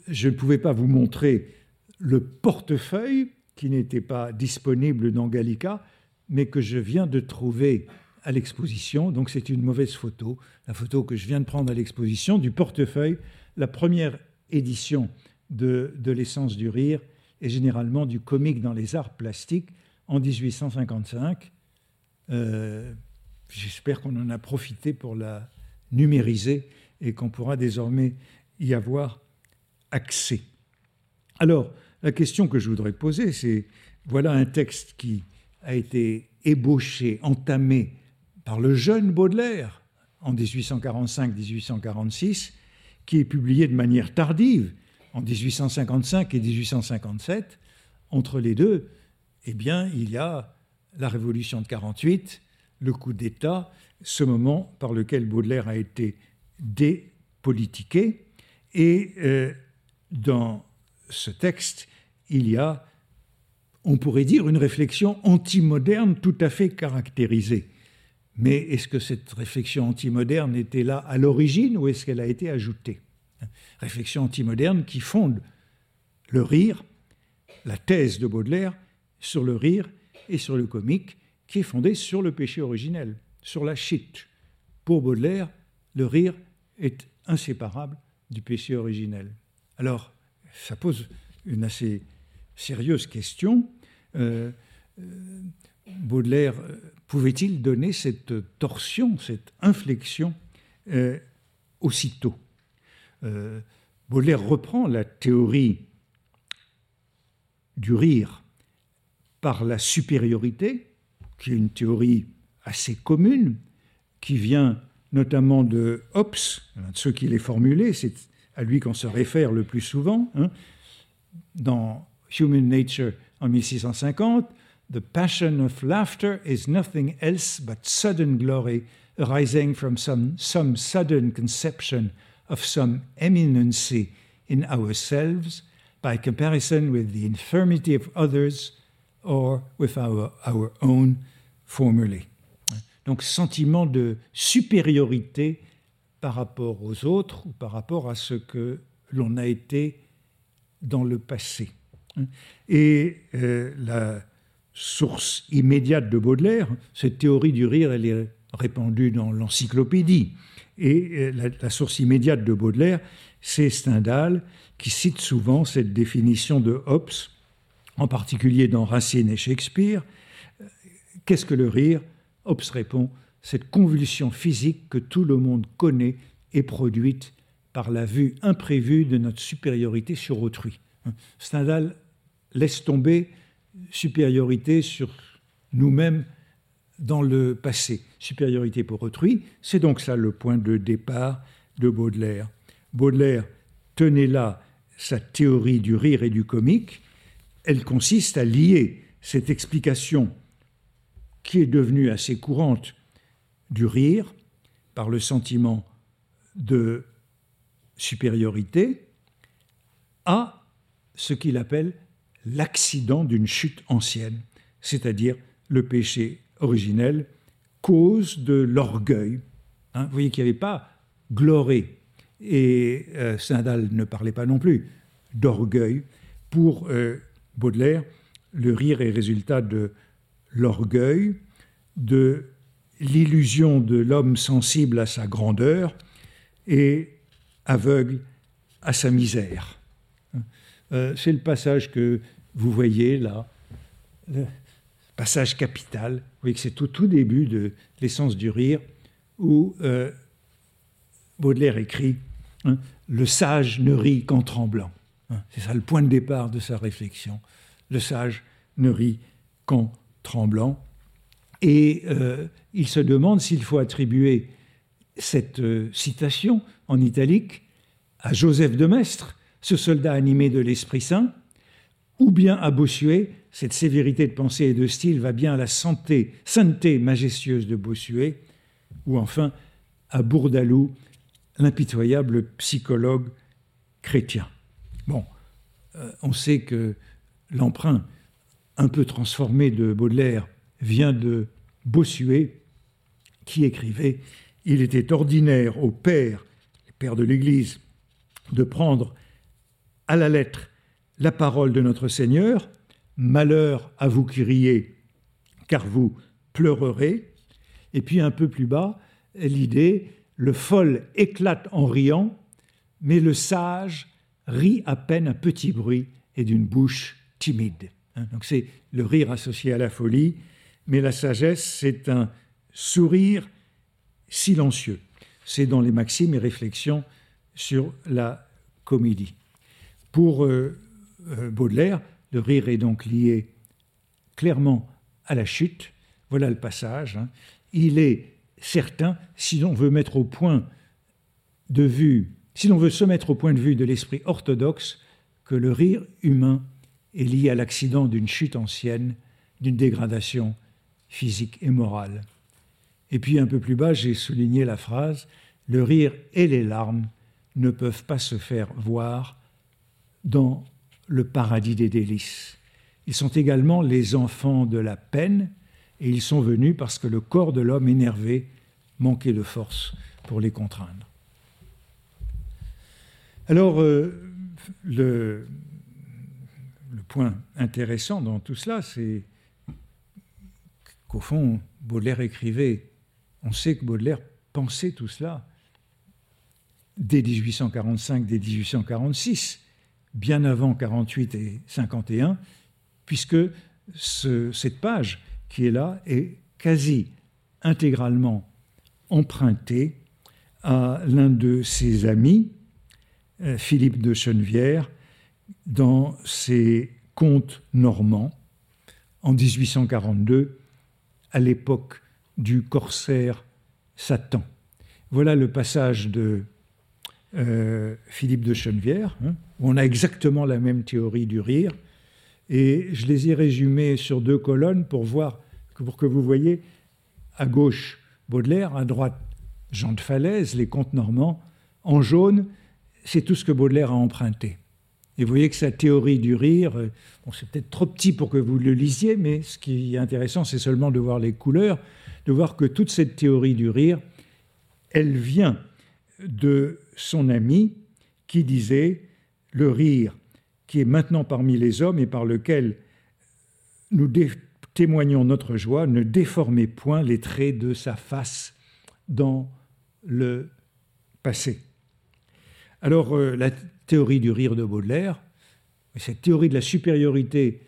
Je ne pouvais pas vous montrer le portefeuille qui n'était pas disponible dans Gallica, mais que je viens de trouver à l'exposition. Donc c'est une mauvaise photo, la photo que je viens de prendre à l'exposition du portefeuille, la première édition de, de l'essence du rire et généralement du comique dans les arts plastiques en 1855. Euh, j'espère qu'on en a profité pour la numériser et qu'on pourra désormais y avoir accès. Alors, la question que je voudrais poser, c'est, voilà un texte qui a été ébauché, entamé par le jeune Baudelaire en 1845-1846, qui est publié de manière tardive en 1855 et 1857. Entre les deux, eh bien, il y a la Révolution de 48, le coup d'État, ce moment par lequel Baudelaire a été dépolitiqué. Et euh, dans ce texte, il y a, on pourrait dire, une réflexion antimoderne tout à fait caractérisée. Mais est-ce que cette réflexion antimoderne était là à l'origine ou est-ce qu'elle a été ajoutée? Réflexion antimoderne qui fonde le rire, la thèse de Baudelaire sur le rire et sur le comique, qui est fondée sur le péché originel, sur la chute. Pour Baudelaire, le rire est inséparable du péché originel. Alors, ça pose une assez sérieuse question. Euh, euh, Baudelaire euh, pouvait-il donner cette torsion, cette inflexion aussitôt? Baudelaire reprend la théorie du rire par la supériorité, qui est une théorie assez commune, qui vient notamment de Hobbes, de ceux qui l'ait formulé, c'est à lui qu'on se réfère le plus souvent, hein, dans Human Nature en 1650, The passion of laughter is nothing else but sudden glory arising from some, sudden conception of some eminency in ourselves by comparison with the infirmity of others or with our, our own formerly. Donc sentiment de supériorité par rapport aux autres ou par rapport à ce que l'on a été dans le passé. Et euh, la source immédiate de Baudelaire, cette théorie du rire, elle est répandue dans l'encyclopédie. Et euh, la, la, source immédiate de Baudelaire, c'est Stendhal, qui cite souvent cette définition de Hobbes, en particulier dans Racine et Shakespeare. Qu'est-ce que le rire? Hobbes répond cette convulsion physique que tout le monde connaît est produite par la vue imprévue de notre supériorité sur autrui. Stendhal laisse tomber supériorité sur nous-mêmes dans le passé. Supériorité pour autrui, c'est donc ça le point de départ de Baudelaire. Baudelaire tenait là sa théorie du rire et du comique. Elle consiste à lier cette explication qui est devenue assez courante du rire par le sentiment de supériorité à ce qu'il appelle l'accident d'une chute ancienne, c'est-à-dire le péché originel, cause de l'orgueil. Hein, vous voyez qu'il n'y avait pas gloré, et euh, Stendhal ne parlait pas non plus d'orgueil. Pour euh, Baudelaire, le rire est résultat de l'orgueil, de l'illusion de l'homme sensible à sa grandeur et aveugle à sa misère. Euh, c'est le passage que vous voyez là, le passage capital. Vous voyez que c'est au tout début de l'essence du rire où euh, Baudelaire écrit hein, Le sage ne rit qu'en tremblant. Hein, c'est ça le point de départ de sa réflexion. Le sage ne rit qu'en tremblant. Et euh, il se demande s'il faut attribuer cette citation en italique à Joseph de Maistre, ce soldat animé de l'Esprit Saint, ou bien à Bossuet, cette sévérité de pensée et de style va bien à la santé, sainteté majestueuse de Bossuet, ou enfin à Bourdalou, l'impitoyable psychologue chrétien. Bon, euh, on sait que l'emprunt un peu transformé de Baudelaire vient de Bossuet, qui écrivait Il était ordinaire au père, père de l'Église, de prendre à la lettre la parole de notre Seigneur, Malheur à vous qui riez, car vous pleurerez. Et puis un peu plus bas, l'idée Le fol éclate en riant, mais le sage rit à peine un petit bruit et d'une bouche timide. Hein, donc c'est le rire associé à la folie, mais la sagesse, c'est un sourire silencieux. C'est dans les maximes et réflexions sur la comédie. Pour euh, Baudelaire, le rire est donc lié clairement à la chute. Voilà le passage. Hein. Il est certain, si l'on veut mettre au point de vue, si l'on veut se mettre au point de vue de l'esprit orthodoxe, que le rire humain est lié à l'accident d'une chute ancienne, d'une dégradation physique et morale. Et puis un peu plus bas, j'ai souligné la phrase Le rire et les larmes ne peuvent pas se faire voir dans le paradis des délices. Ils sont également les enfants de la peine, et ils sont venus parce que le corps de l'homme énervé manquait de force pour les contraindre. Alors, euh, le, le point intéressant dans tout cela, c'est qu'au fond, Baudelaire écrivait, on sait que Baudelaire pensait tout cela dès 1845, dès 1846, bien avant 48 et 51, puisque cette page qui est là est quasi intégralement empruntée à l'un de ses amis, euh, Philippe de Chenevière, dans ses contes normands en 1842, à l'époque du corsaire Satan. Voilà le passage de euh, Philippe de Chenevière, hein, on a exactement la même théorie du rire. Et je les ai résumés sur deux colonnes pour voir, pour que vous voyez, à gauche Baudelaire, à droite Jean de Falaise, les contes normands. En jaune, c'est tout ce que Baudelaire a emprunté. Et vous voyez que sa théorie du rire, euh, c'est peut-être trop petit pour que vous le lisiez, mais ce qui est intéressant, c'est seulement de voir les couleurs, de voir que toute cette théorie du rire, elle vient de son ami qui disait le rire qui est maintenant parmi les hommes et par lequel nous témoignons notre joie, ne déformez point les traits de sa face dans le passé. Alors euh, la théorie du rire de Baudelaire, cette théorie de la supériorité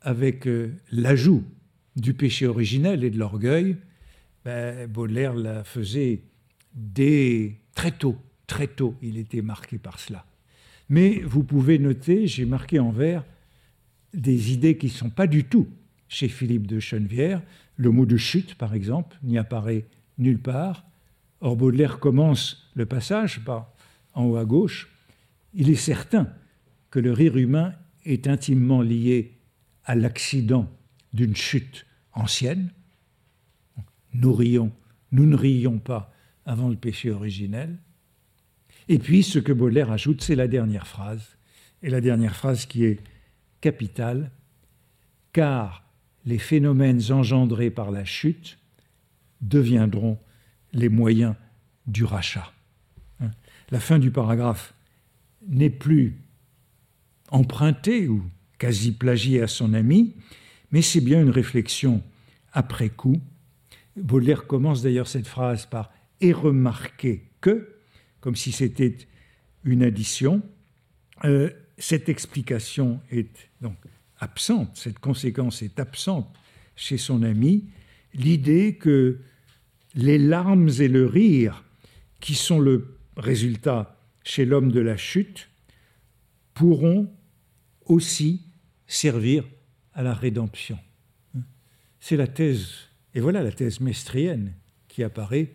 avec euh, l'ajout du péché originel et de l'orgueil, ben, Baudelaire la faisait dès très tôt, très tôt, il était marqué par cela. Mais vous pouvez noter, j'ai marqué en vert des idées qui ne sont pas du tout chez Philippe de Chenevière. Le mot de chute, par exemple, n'y apparaît nulle part. Or, Baudelaire commence le passage en haut à gauche. Il est certain que le rire humain est intimement lié à l'accident d'une chute ancienne. Nous rions, nous ne rions pas avant le péché originel. Et puis, ce que Baudelaire ajoute, c'est la dernière phrase, et la dernière phrase qui est capitale, car les phénomènes engendrés par la chute deviendront les moyens du rachat. Hein? La fin du paragraphe n'est plus empruntée ou quasi plagiée à son ami, mais c'est bien une réflexion après coup. Baudelaire commence d'ailleurs cette phrase par et remarquer que, comme si c'était une addition, euh, cette explication est donc absente, cette conséquence est absente chez son ami, l'idée que les larmes et le rire, qui sont le résultat chez l'homme de la chute, pourront aussi servir à la rédemption. C'est la thèse, et voilà la thèse mestrienne qui apparaît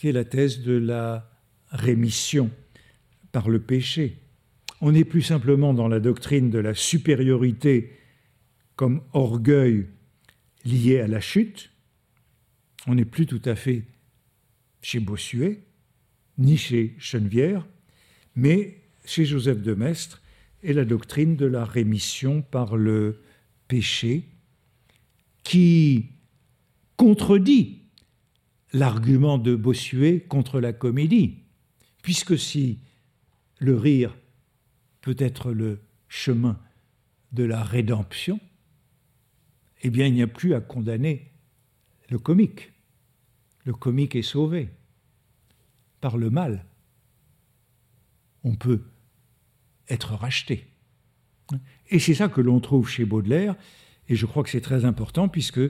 qui est la thèse de la rémission par le péché. On n'est plus simplement dans la doctrine de la supériorité comme orgueil lié à la chute, on n'est plus tout à fait chez Bossuet, ni chez Chenevière, mais chez Joseph de Maistre, et la doctrine de la rémission par le péché, qui contredit l'argument de Bossuet contre la comédie, puisque si le rire peut être le chemin de la rédemption, eh bien, il n'y a plus à condamner le comique. Le comique est sauvé par le mal. On peut être racheté. Et c'est ça que l'on trouve chez Baudelaire, et je crois que c'est très important puisque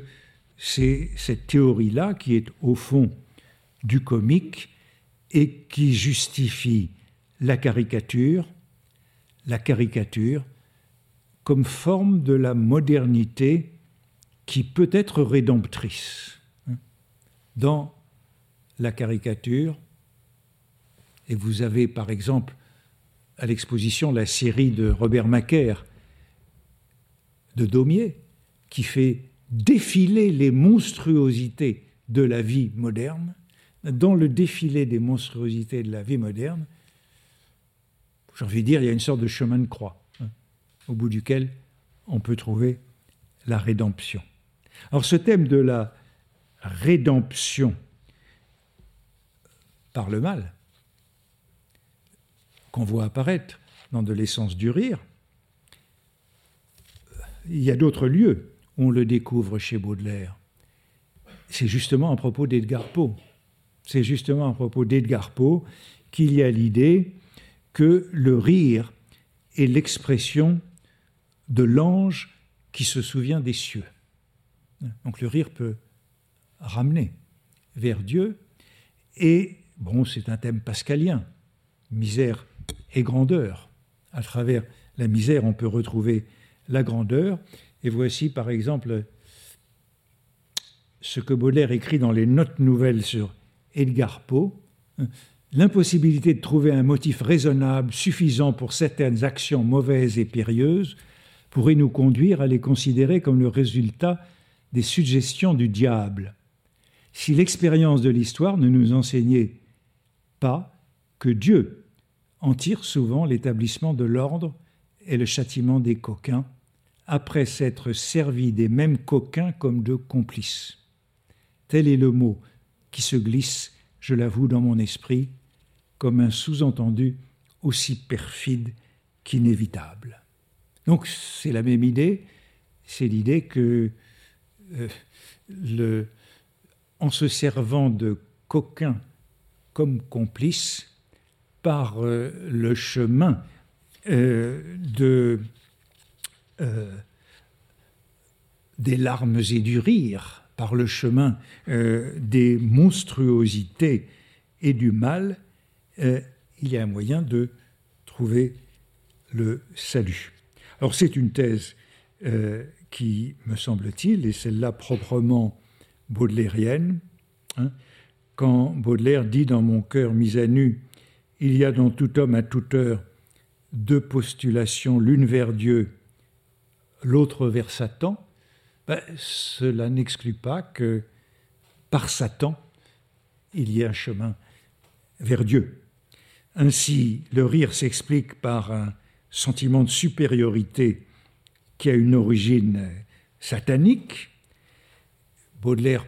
c'est cette théorie-là qui est au fond du comique et qui justifie la caricature, la caricature comme forme de la modernité qui peut être rédemptrice. Dans la caricature, et vous avez par exemple à l'exposition la série de Robert Macaire de Daumier, qui fait défiler les monstruosités de la vie moderne, dans le défilé des monstruosités de la vie moderne, j'ai envie de dire, il y a une sorte de chemin de croix, hein, au bout duquel on peut trouver la rédemption. Alors ce thème de la rédemption par le mal, qu'on voit apparaître dans de l'essence du rire, il y a d'autres lieux où on le découvre chez Baudelaire. C'est justement à propos d'Edgar Poe. C'est justement à propos d'Edgar Poe qu'il y a l'idée que le rire est l'expression de l'ange qui se souvient des cieux. Donc le rire peut ramener vers Dieu et, bon, c'est un thème pascalien, misère et grandeur. À travers la misère, on peut retrouver la grandeur. Et voici par exemple ce que Baudelaire écrit dans les notes nouvelles sur Edgar Poe. L'impossibilité de trouver un motif raisonnable suffisant pour certaines actions mauvaises et périlleuses pourrait nous conduire à les considérer comme le résultat des suggestions du diable. Si l'expérience de l'histoire ne nous enseignait pas que Dieu en tire souvent l'établissement de l'ordre et le châtiment des coquins, après s'être servi des mêmes coquins comme de complices. Tel est le mot qui se glisse, je l'avoue, dans mon esprit, comme un sous-entendu aussi perfide qu'inévitable. Donc c'est la même idée, c'est l'idée que euh, le, en se servant de coquins comme complices, par euh, le chemin euh, des larmes et du rire, par le chemin des monstruosités et du mal, il y a un moyen de trouver le salut. Alors c'est une thèse qui, me semble-t-il, est celle-là proprement baudelairienne. Hein, quand Baudelaire dit dans Mon cœur mis à nu, il y a dans tout homme à toute heure deux postulations, l'une vers Dieu, l'autre vers Satan, ben, cela n'exclut pas que par Satan, il y ait un chemin vers Dieu. Ainsi, le rire s'explique par un sentiment de supériorité qui a une origine satanique. Baudelaire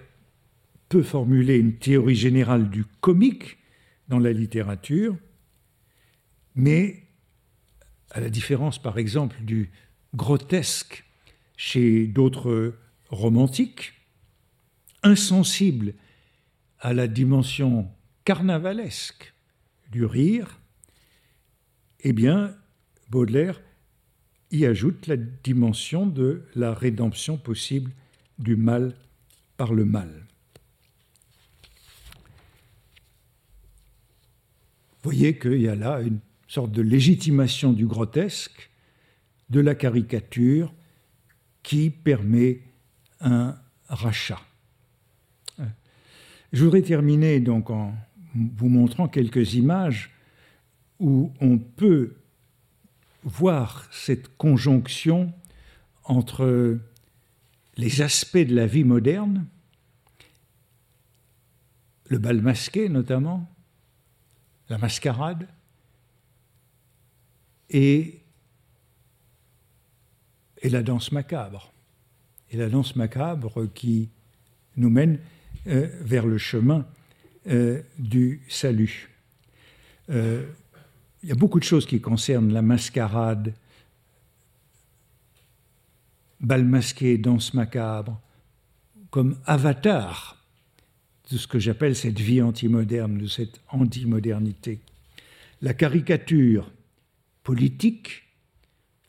peut formuler une théorie générale du comique dans la littérature, mais à la différence par exemple du grotesque chez d'autres romantiques, insensible à la dimension carnavalesque du rire, eh bien, Baudelaire y ajoute la dimension de la rédemption possible du mal par le mal. voyez qu'il y a là une sorte de légitimation du grotesque, de la caricature, qui permet un rachat. Je voudrais terminer donc en vous montrant quelques images où on peut voir cette conjonction entre les aspects de la vie moderne, le bal masqué notamment, la mascarade et, et la danse macabre. Et la danse macabre qui nous mène euh, vers le chemin euh, du salut. Euh, il y a beaucoup de choses qui concernent la mascarade bal masqué, danse macabre, comme avatar de ce que j'appelle cette vie antimoderne, de cette antimodernité. La caricature politique,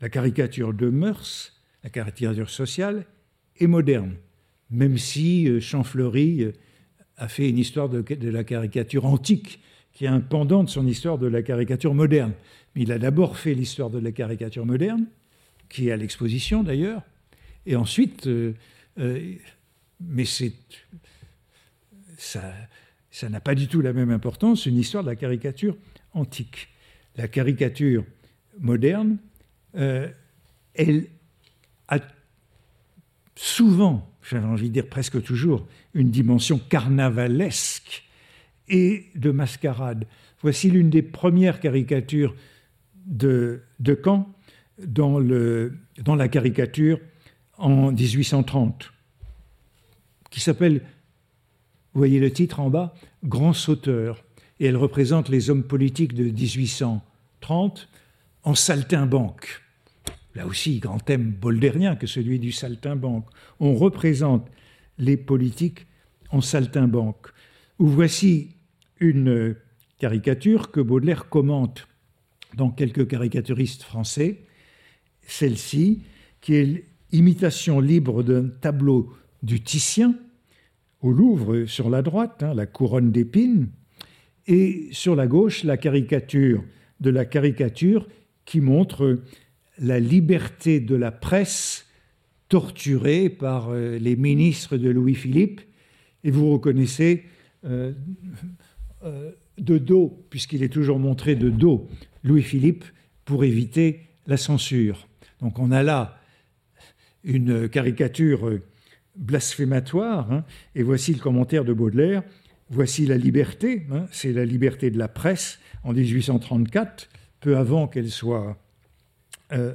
la caricature de mœurs, la caricature sociale est moderne, même si euh, Champfleury euh, a fait une histoire de, la caricature antique, qui est un pendant de son histoire de la caricature moderne. Mais il a d'abord fait l'histoire de la caricature moderne, qui est à l'exposition d'ailleurs, et ensuite, euh, mais c'est ça, ça n'a pas du tout la même importance, une histoire de la caricature antique. La caricature moderne, euh, elle a souvent, j'avais envie de dire presque toujours, une dimension carnavalesque et de mascarade. Voici l'une des premières caricatures de, de Caen dans, le, dans la caricature en 1830, qui s'appelle, vous voyez le titre en bas, Grand sauteur, et elle représente les hommes politiques de 1830 en saltimbanque. Là aussi, grand thème boldérien que celui du saltimbanque. On représente les politiques en saltimbanque. Où voici une caricature que Baudelaire commente dans quelques caricaturistes français, celle-ci, qui est imitation libre d'un tableau du Titien, au Louvre sur la droite, hein, la couronne d'épines, et sur la gauche, la caricature de la caricature qui montre la liberté de la presse torturée par euh, les ministres de Louis-Philippe. Et vous reconnaissez euh, euh, de dos, puisqu'il est toujours montré de dos, Louis-Philippe pour éviter la censure. Donc on a là une caricature blasphématoire, hein, et voici le commentaire de Baudelaire. Voici la liberté, hein, c'est la liberté de la presse en 1834, peu avant qu'elle soit euh,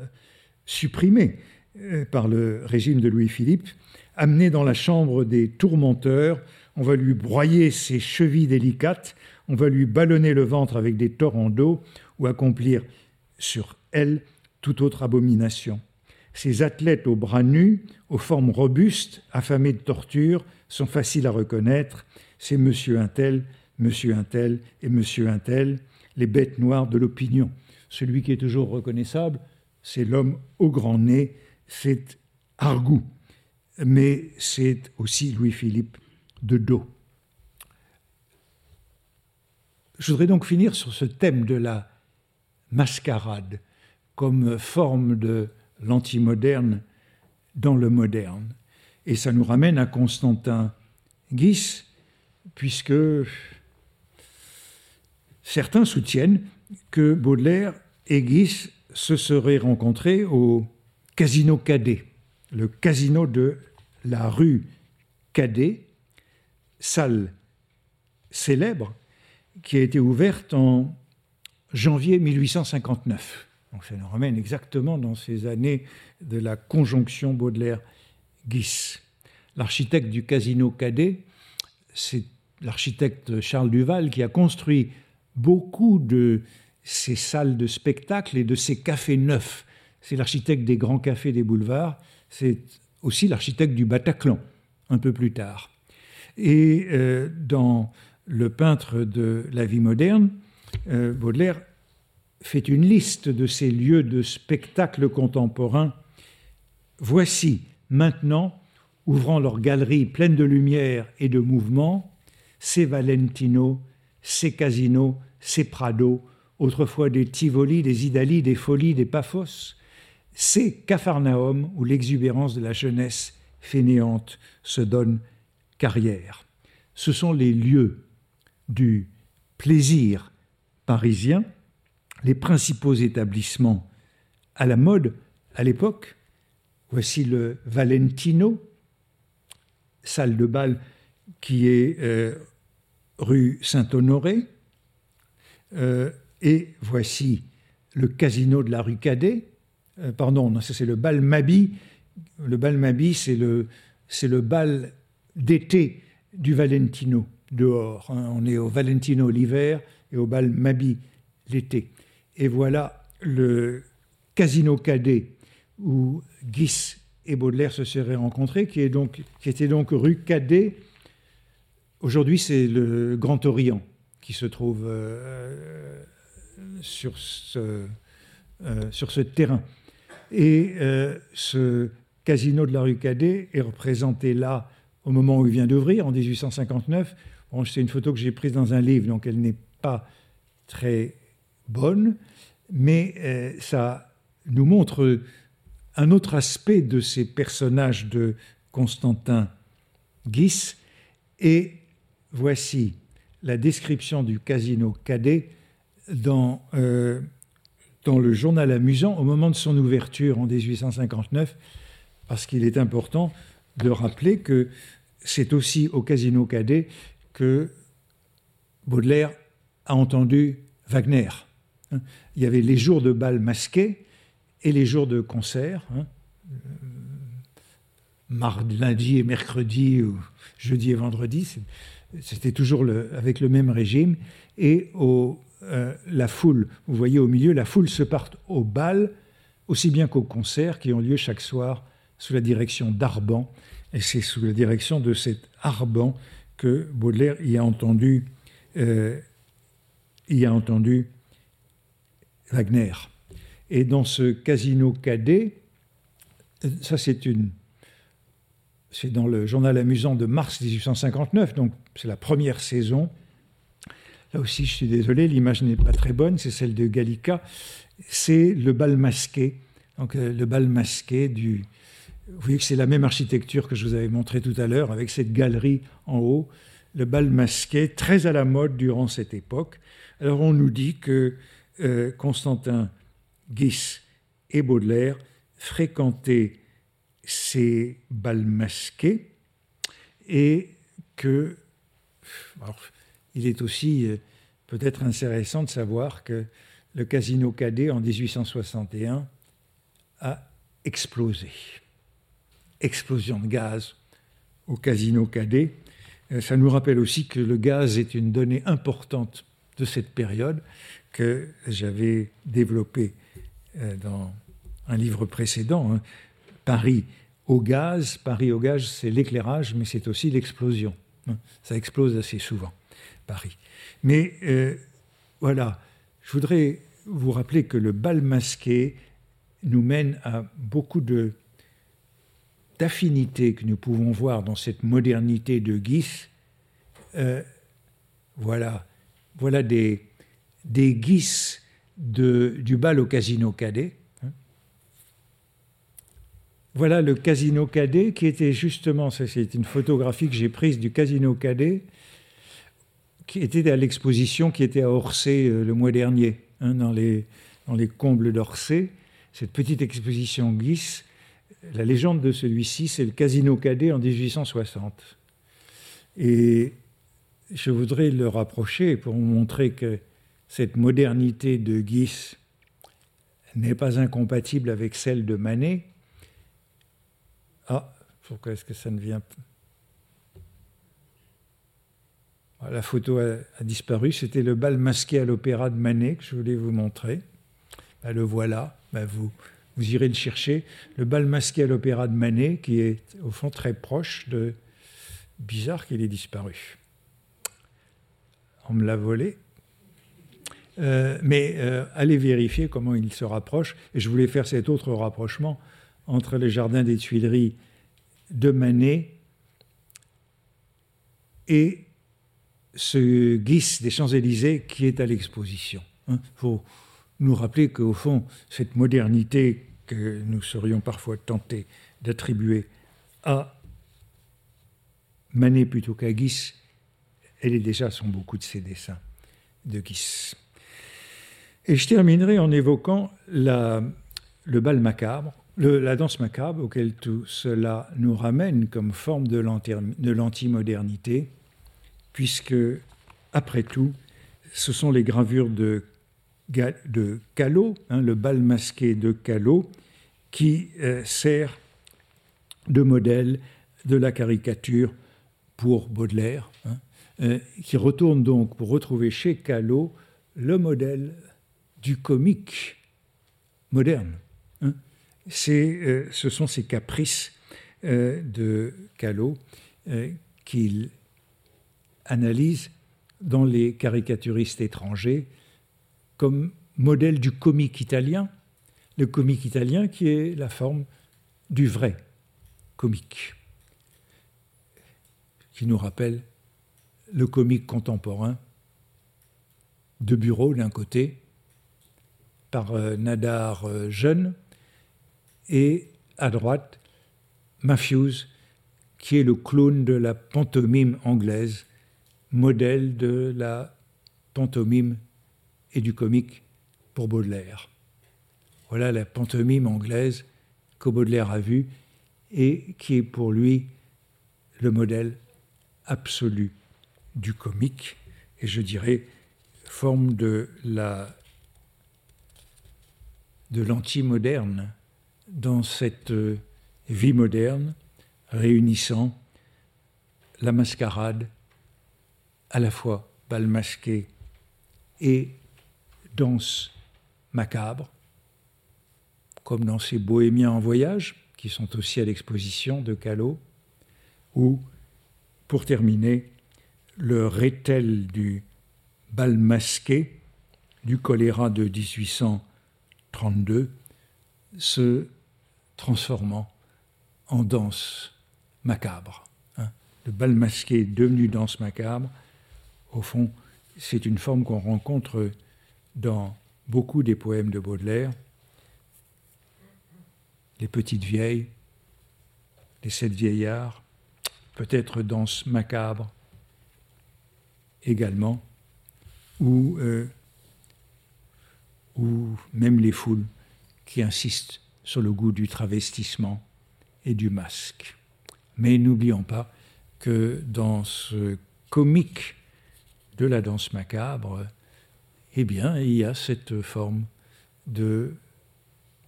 supprimée euh, par le régime de Louis-Philippe, amenée dans la chambre des tourmenteurs, on va lui broyer ses chevilles délicates, on va lui ballonner le ventre avec des torrents d'eau ou accomplir sur elle toute autre abomination. Ces athlètes aux bras nus, aux formes robustes, affamés de torture, sont faciles à reconnaître. C'est monsieur un tel, monsieur un tel et monsieur un tel, les bêtes noires de l'opinion. Celui qui est toujours reconnaissable, c'est l'homme au grand nez, c'est Argout, mais c'est aussi Louis-Philippe de dos. Je voudrais donc finir sur ce thème de la mascarade comme forme de l'antimoderne dans le moderne. Et ça nous ramène à Constantin Guis, puisque certains soutiennent que Baudelaire et Guis se seraient rencontrés au Casino Cadet, le casino de la rue Cadet, salle célèbre qui a été ouverte en janvier 1859. Donc ça nous ramène exactement dans ces années de la conjonction Baudelaire-Guis. L'architecte du casino Cadet, c'est l'architecte Charles Duval qui a construit beaucoup de ces salles de spectacle et de ces cafés neufs. C'est l'architecte des grands cafés des boulevards, c'est aussi l'architecte du Bataclan, un peu plus tard. Et euh, dans Le peintre de la vie moderne, euh, Baudelaire fait une liste de ces lieux de spectacle contemporain. Voici maintenant, ouvrant leurs galeries pleines de lumière et de mouvement, ces Valentino, ces casinos, ces Prado, autrefois des Tivoli, des Idali, des Folies, des Paphos, ces Capharnaüm où l'exubérance de la jeunesse fainéante se donne carrière. Ce sont les lieux du plaisir parisien les principaux établissements à la mode à l'époque. Voici le Valentino, salle de bal qui est euh, rue Saint-Honoré. Euh, et voici le casino de la rue Cadet. Euh, pardon, non, c'est le bal Mabi. Le bal Mabi, c'est le, bal d'été du Valentino, dehors. Hein. On est au Valentino l'hiver et au bal Mabi l'été. Et voilà le casino cadet où Guis et Baudelaire se seraient rencontrés, qui était donc rue Cadet. Aujourd'hui, c'est le Grand Orient qui se trouve euh, sur, ce, euh, sur ce terrain. Et euh, ce casino de la rue Cadet est représenté là au moment où il vient d'ouvrir, en 1859. Bon, c'est une photo que j'ai prise dans un livre, donc elle n'est pas très bonne, mais ça nous montre un autre aspect de ces personnages de Constantin Guis. Et voici la description du casino cadet dans, euh, dans le journal amusant au moment de son ouverture en 1859, parce qu'il est important de rappeler que c'est aussi au casino cadet que Baudelaire a entendu Wagner. Il y avait les jours de bal masqués et les jours de concert, hein, mardi, lundi et mercredi, ou jeudi et vendredi, c'était toujours avec le même régime. Et au, euh, la foule, vous voyez au milieu, la foule se part au bal, aussi bien qu'aux concerts qui ont lieu chaque soir sous la direction d'Arban. Et c'est sous la direction de cet Arban que Baudelaire y a entendu, euh, y a entendu Wagner. Et dans ce casino cadet, ça c'est une. C'est dans le journal amusant de mars 1859, donc c'est la première saison. Là aussi, je suis désolé, l'image n'est pas très bonne, c'est celle de Gallica. C'est le bal masqué. Donc euh, le bal masqué. Vous voyez que c'est la même architecture que je vous avais montré tout à l'heure, avec cette galerie en haut. Le bal masqué, très à la mode durant cette époque. Alors on nous dit que euh, Constantin Guis et Baudelaire fréquentaient ces bals masqués et que il est aussi euh, peut-être intéressant de savoir que le casino cadet en 1861 a explosé. Explosion de gaz au casino cadet. Euh, ça nous rappelle aussi que le gaz est une donnée importante de cette période que j'avais développée euh, dans un livre précédent, hein. Paris au gaz. Paris au gaz, c'est l'éclairage, mais c'est aussi l'explosion. Hein. Ça explose assez souvent, Paris. Mais euh, voilà, je voudrais vous rappeler que le bal masqué nous mène à beaucoup de d'affinités que nous pouvons voir dans cette modernité de Guis. Euh, voilà, voilà des, des Guis du bal au casino cadet. Hein. Voilà le casino cadet qui était justement, c'est une photographie que j'ai prise du casino cadet, qui était à l'exposition qui était à Orsay euh, le mois dernier, hein, dans, les, dans les combles d'Orsay. Cette petite exposition Guis, la légende de celui-ci, c'est le casino cadet en 1860. Et je voudrais le rapprocher pour montrer que cette modernité de Guis n'est pas incompatible avec celle de Manet. Ah, pourquoi est-ce que ça ne vient pas ah, La photo a, disparu. C'était le bal masqué à l'opéra de Manet que je voulais vous montrer. Ben, le voilà. Ben, vous, irez le chercher. Le bal masqué à l'opéra de Manet, qui est au fond très proche de. Bizarre qu'il ait disparu. On me l'a volé. Euh, mais euh, allez vérifier comment il se rapproche. Et je voulais faire cet autre rapprochement entre les jardins des Tuileries de Manet et ce Guis des Champs-Élysées qui est à l'exposition. Il hein. faut nous rappeler qu'au fond, cette modernité que nous serions parfois tentés d'attribuer à Manet plutôt qu'à Guis, elle est déjà sur beaucoup de ses dessins de Guis. Et je terminerai en évoquant le bal macabre, la danse macabre, auquel tout cela nous ramène comme forme de l'antimodernité, puisque, après tout, ce sont les gravures de, de Callot, hein, le bal masqué de Callot, qui euh, sert de modèle de la caricature pour Baudelaire, hein, euh, qui retourne donc pour retrouver chez Callot le modèle du comique moderne. Hein. ce sont ces caprices de Callot qu'il analyse dans les caricaturistes étrangers comme modèle du comique italien, le comique italien qui est la forme du vrai comique, qui nous rappelle le comique contemporain de bureau d'un côté, par euh, Nadar euh, jeune, et à droite, Matthews, qui est le clown de la pantomime anglaise, modèle de la pantomime et du comique pour Baudelaire. Voilà la pantomime anglaise que Baudelaire a vue et qui est pour lui le modèle absolu du comique et je dirais forme de la de l'anti-moderne dans cette vie moderne réunissant la mascarade à la fois bal masqué et danse macabre, comme dans ces bohémiens en voyage, qui sont aussi à l'exposition de Callot, ou, pour terminer, le rétel du bal masqué du choléra de 1832 se transformant en danse macabre. Hein. Le bal masqué devenu danse macabre, au fond, c'est une forme qu'on rencontre dans beaucoup des poèmes de Baudelaire. Les petites vieilles, les sept vieillards, peut-être danse macabre également, ou, euh, ou même les foules qui insistent sur le goût du travestissement et du masque. Mais n'oublions pas que dans ce comique de la danse macabre, eh bien, il y a cette forme de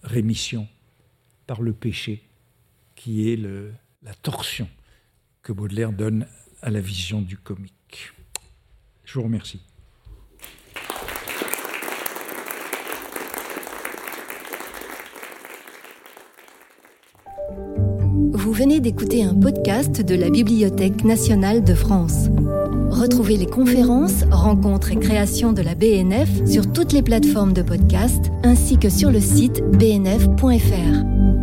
rémission par le péché, qui est la torsion que Baudelaire donne à la vision du comique. Je vous remercie. Vous venez d'écouter un podcast de la Bibliothèque nationale de France. Retrouvez les conférences, rencontres et créations de la BNF sur toutes les plateformes de podcast ainsi que sur le site bnf.fr.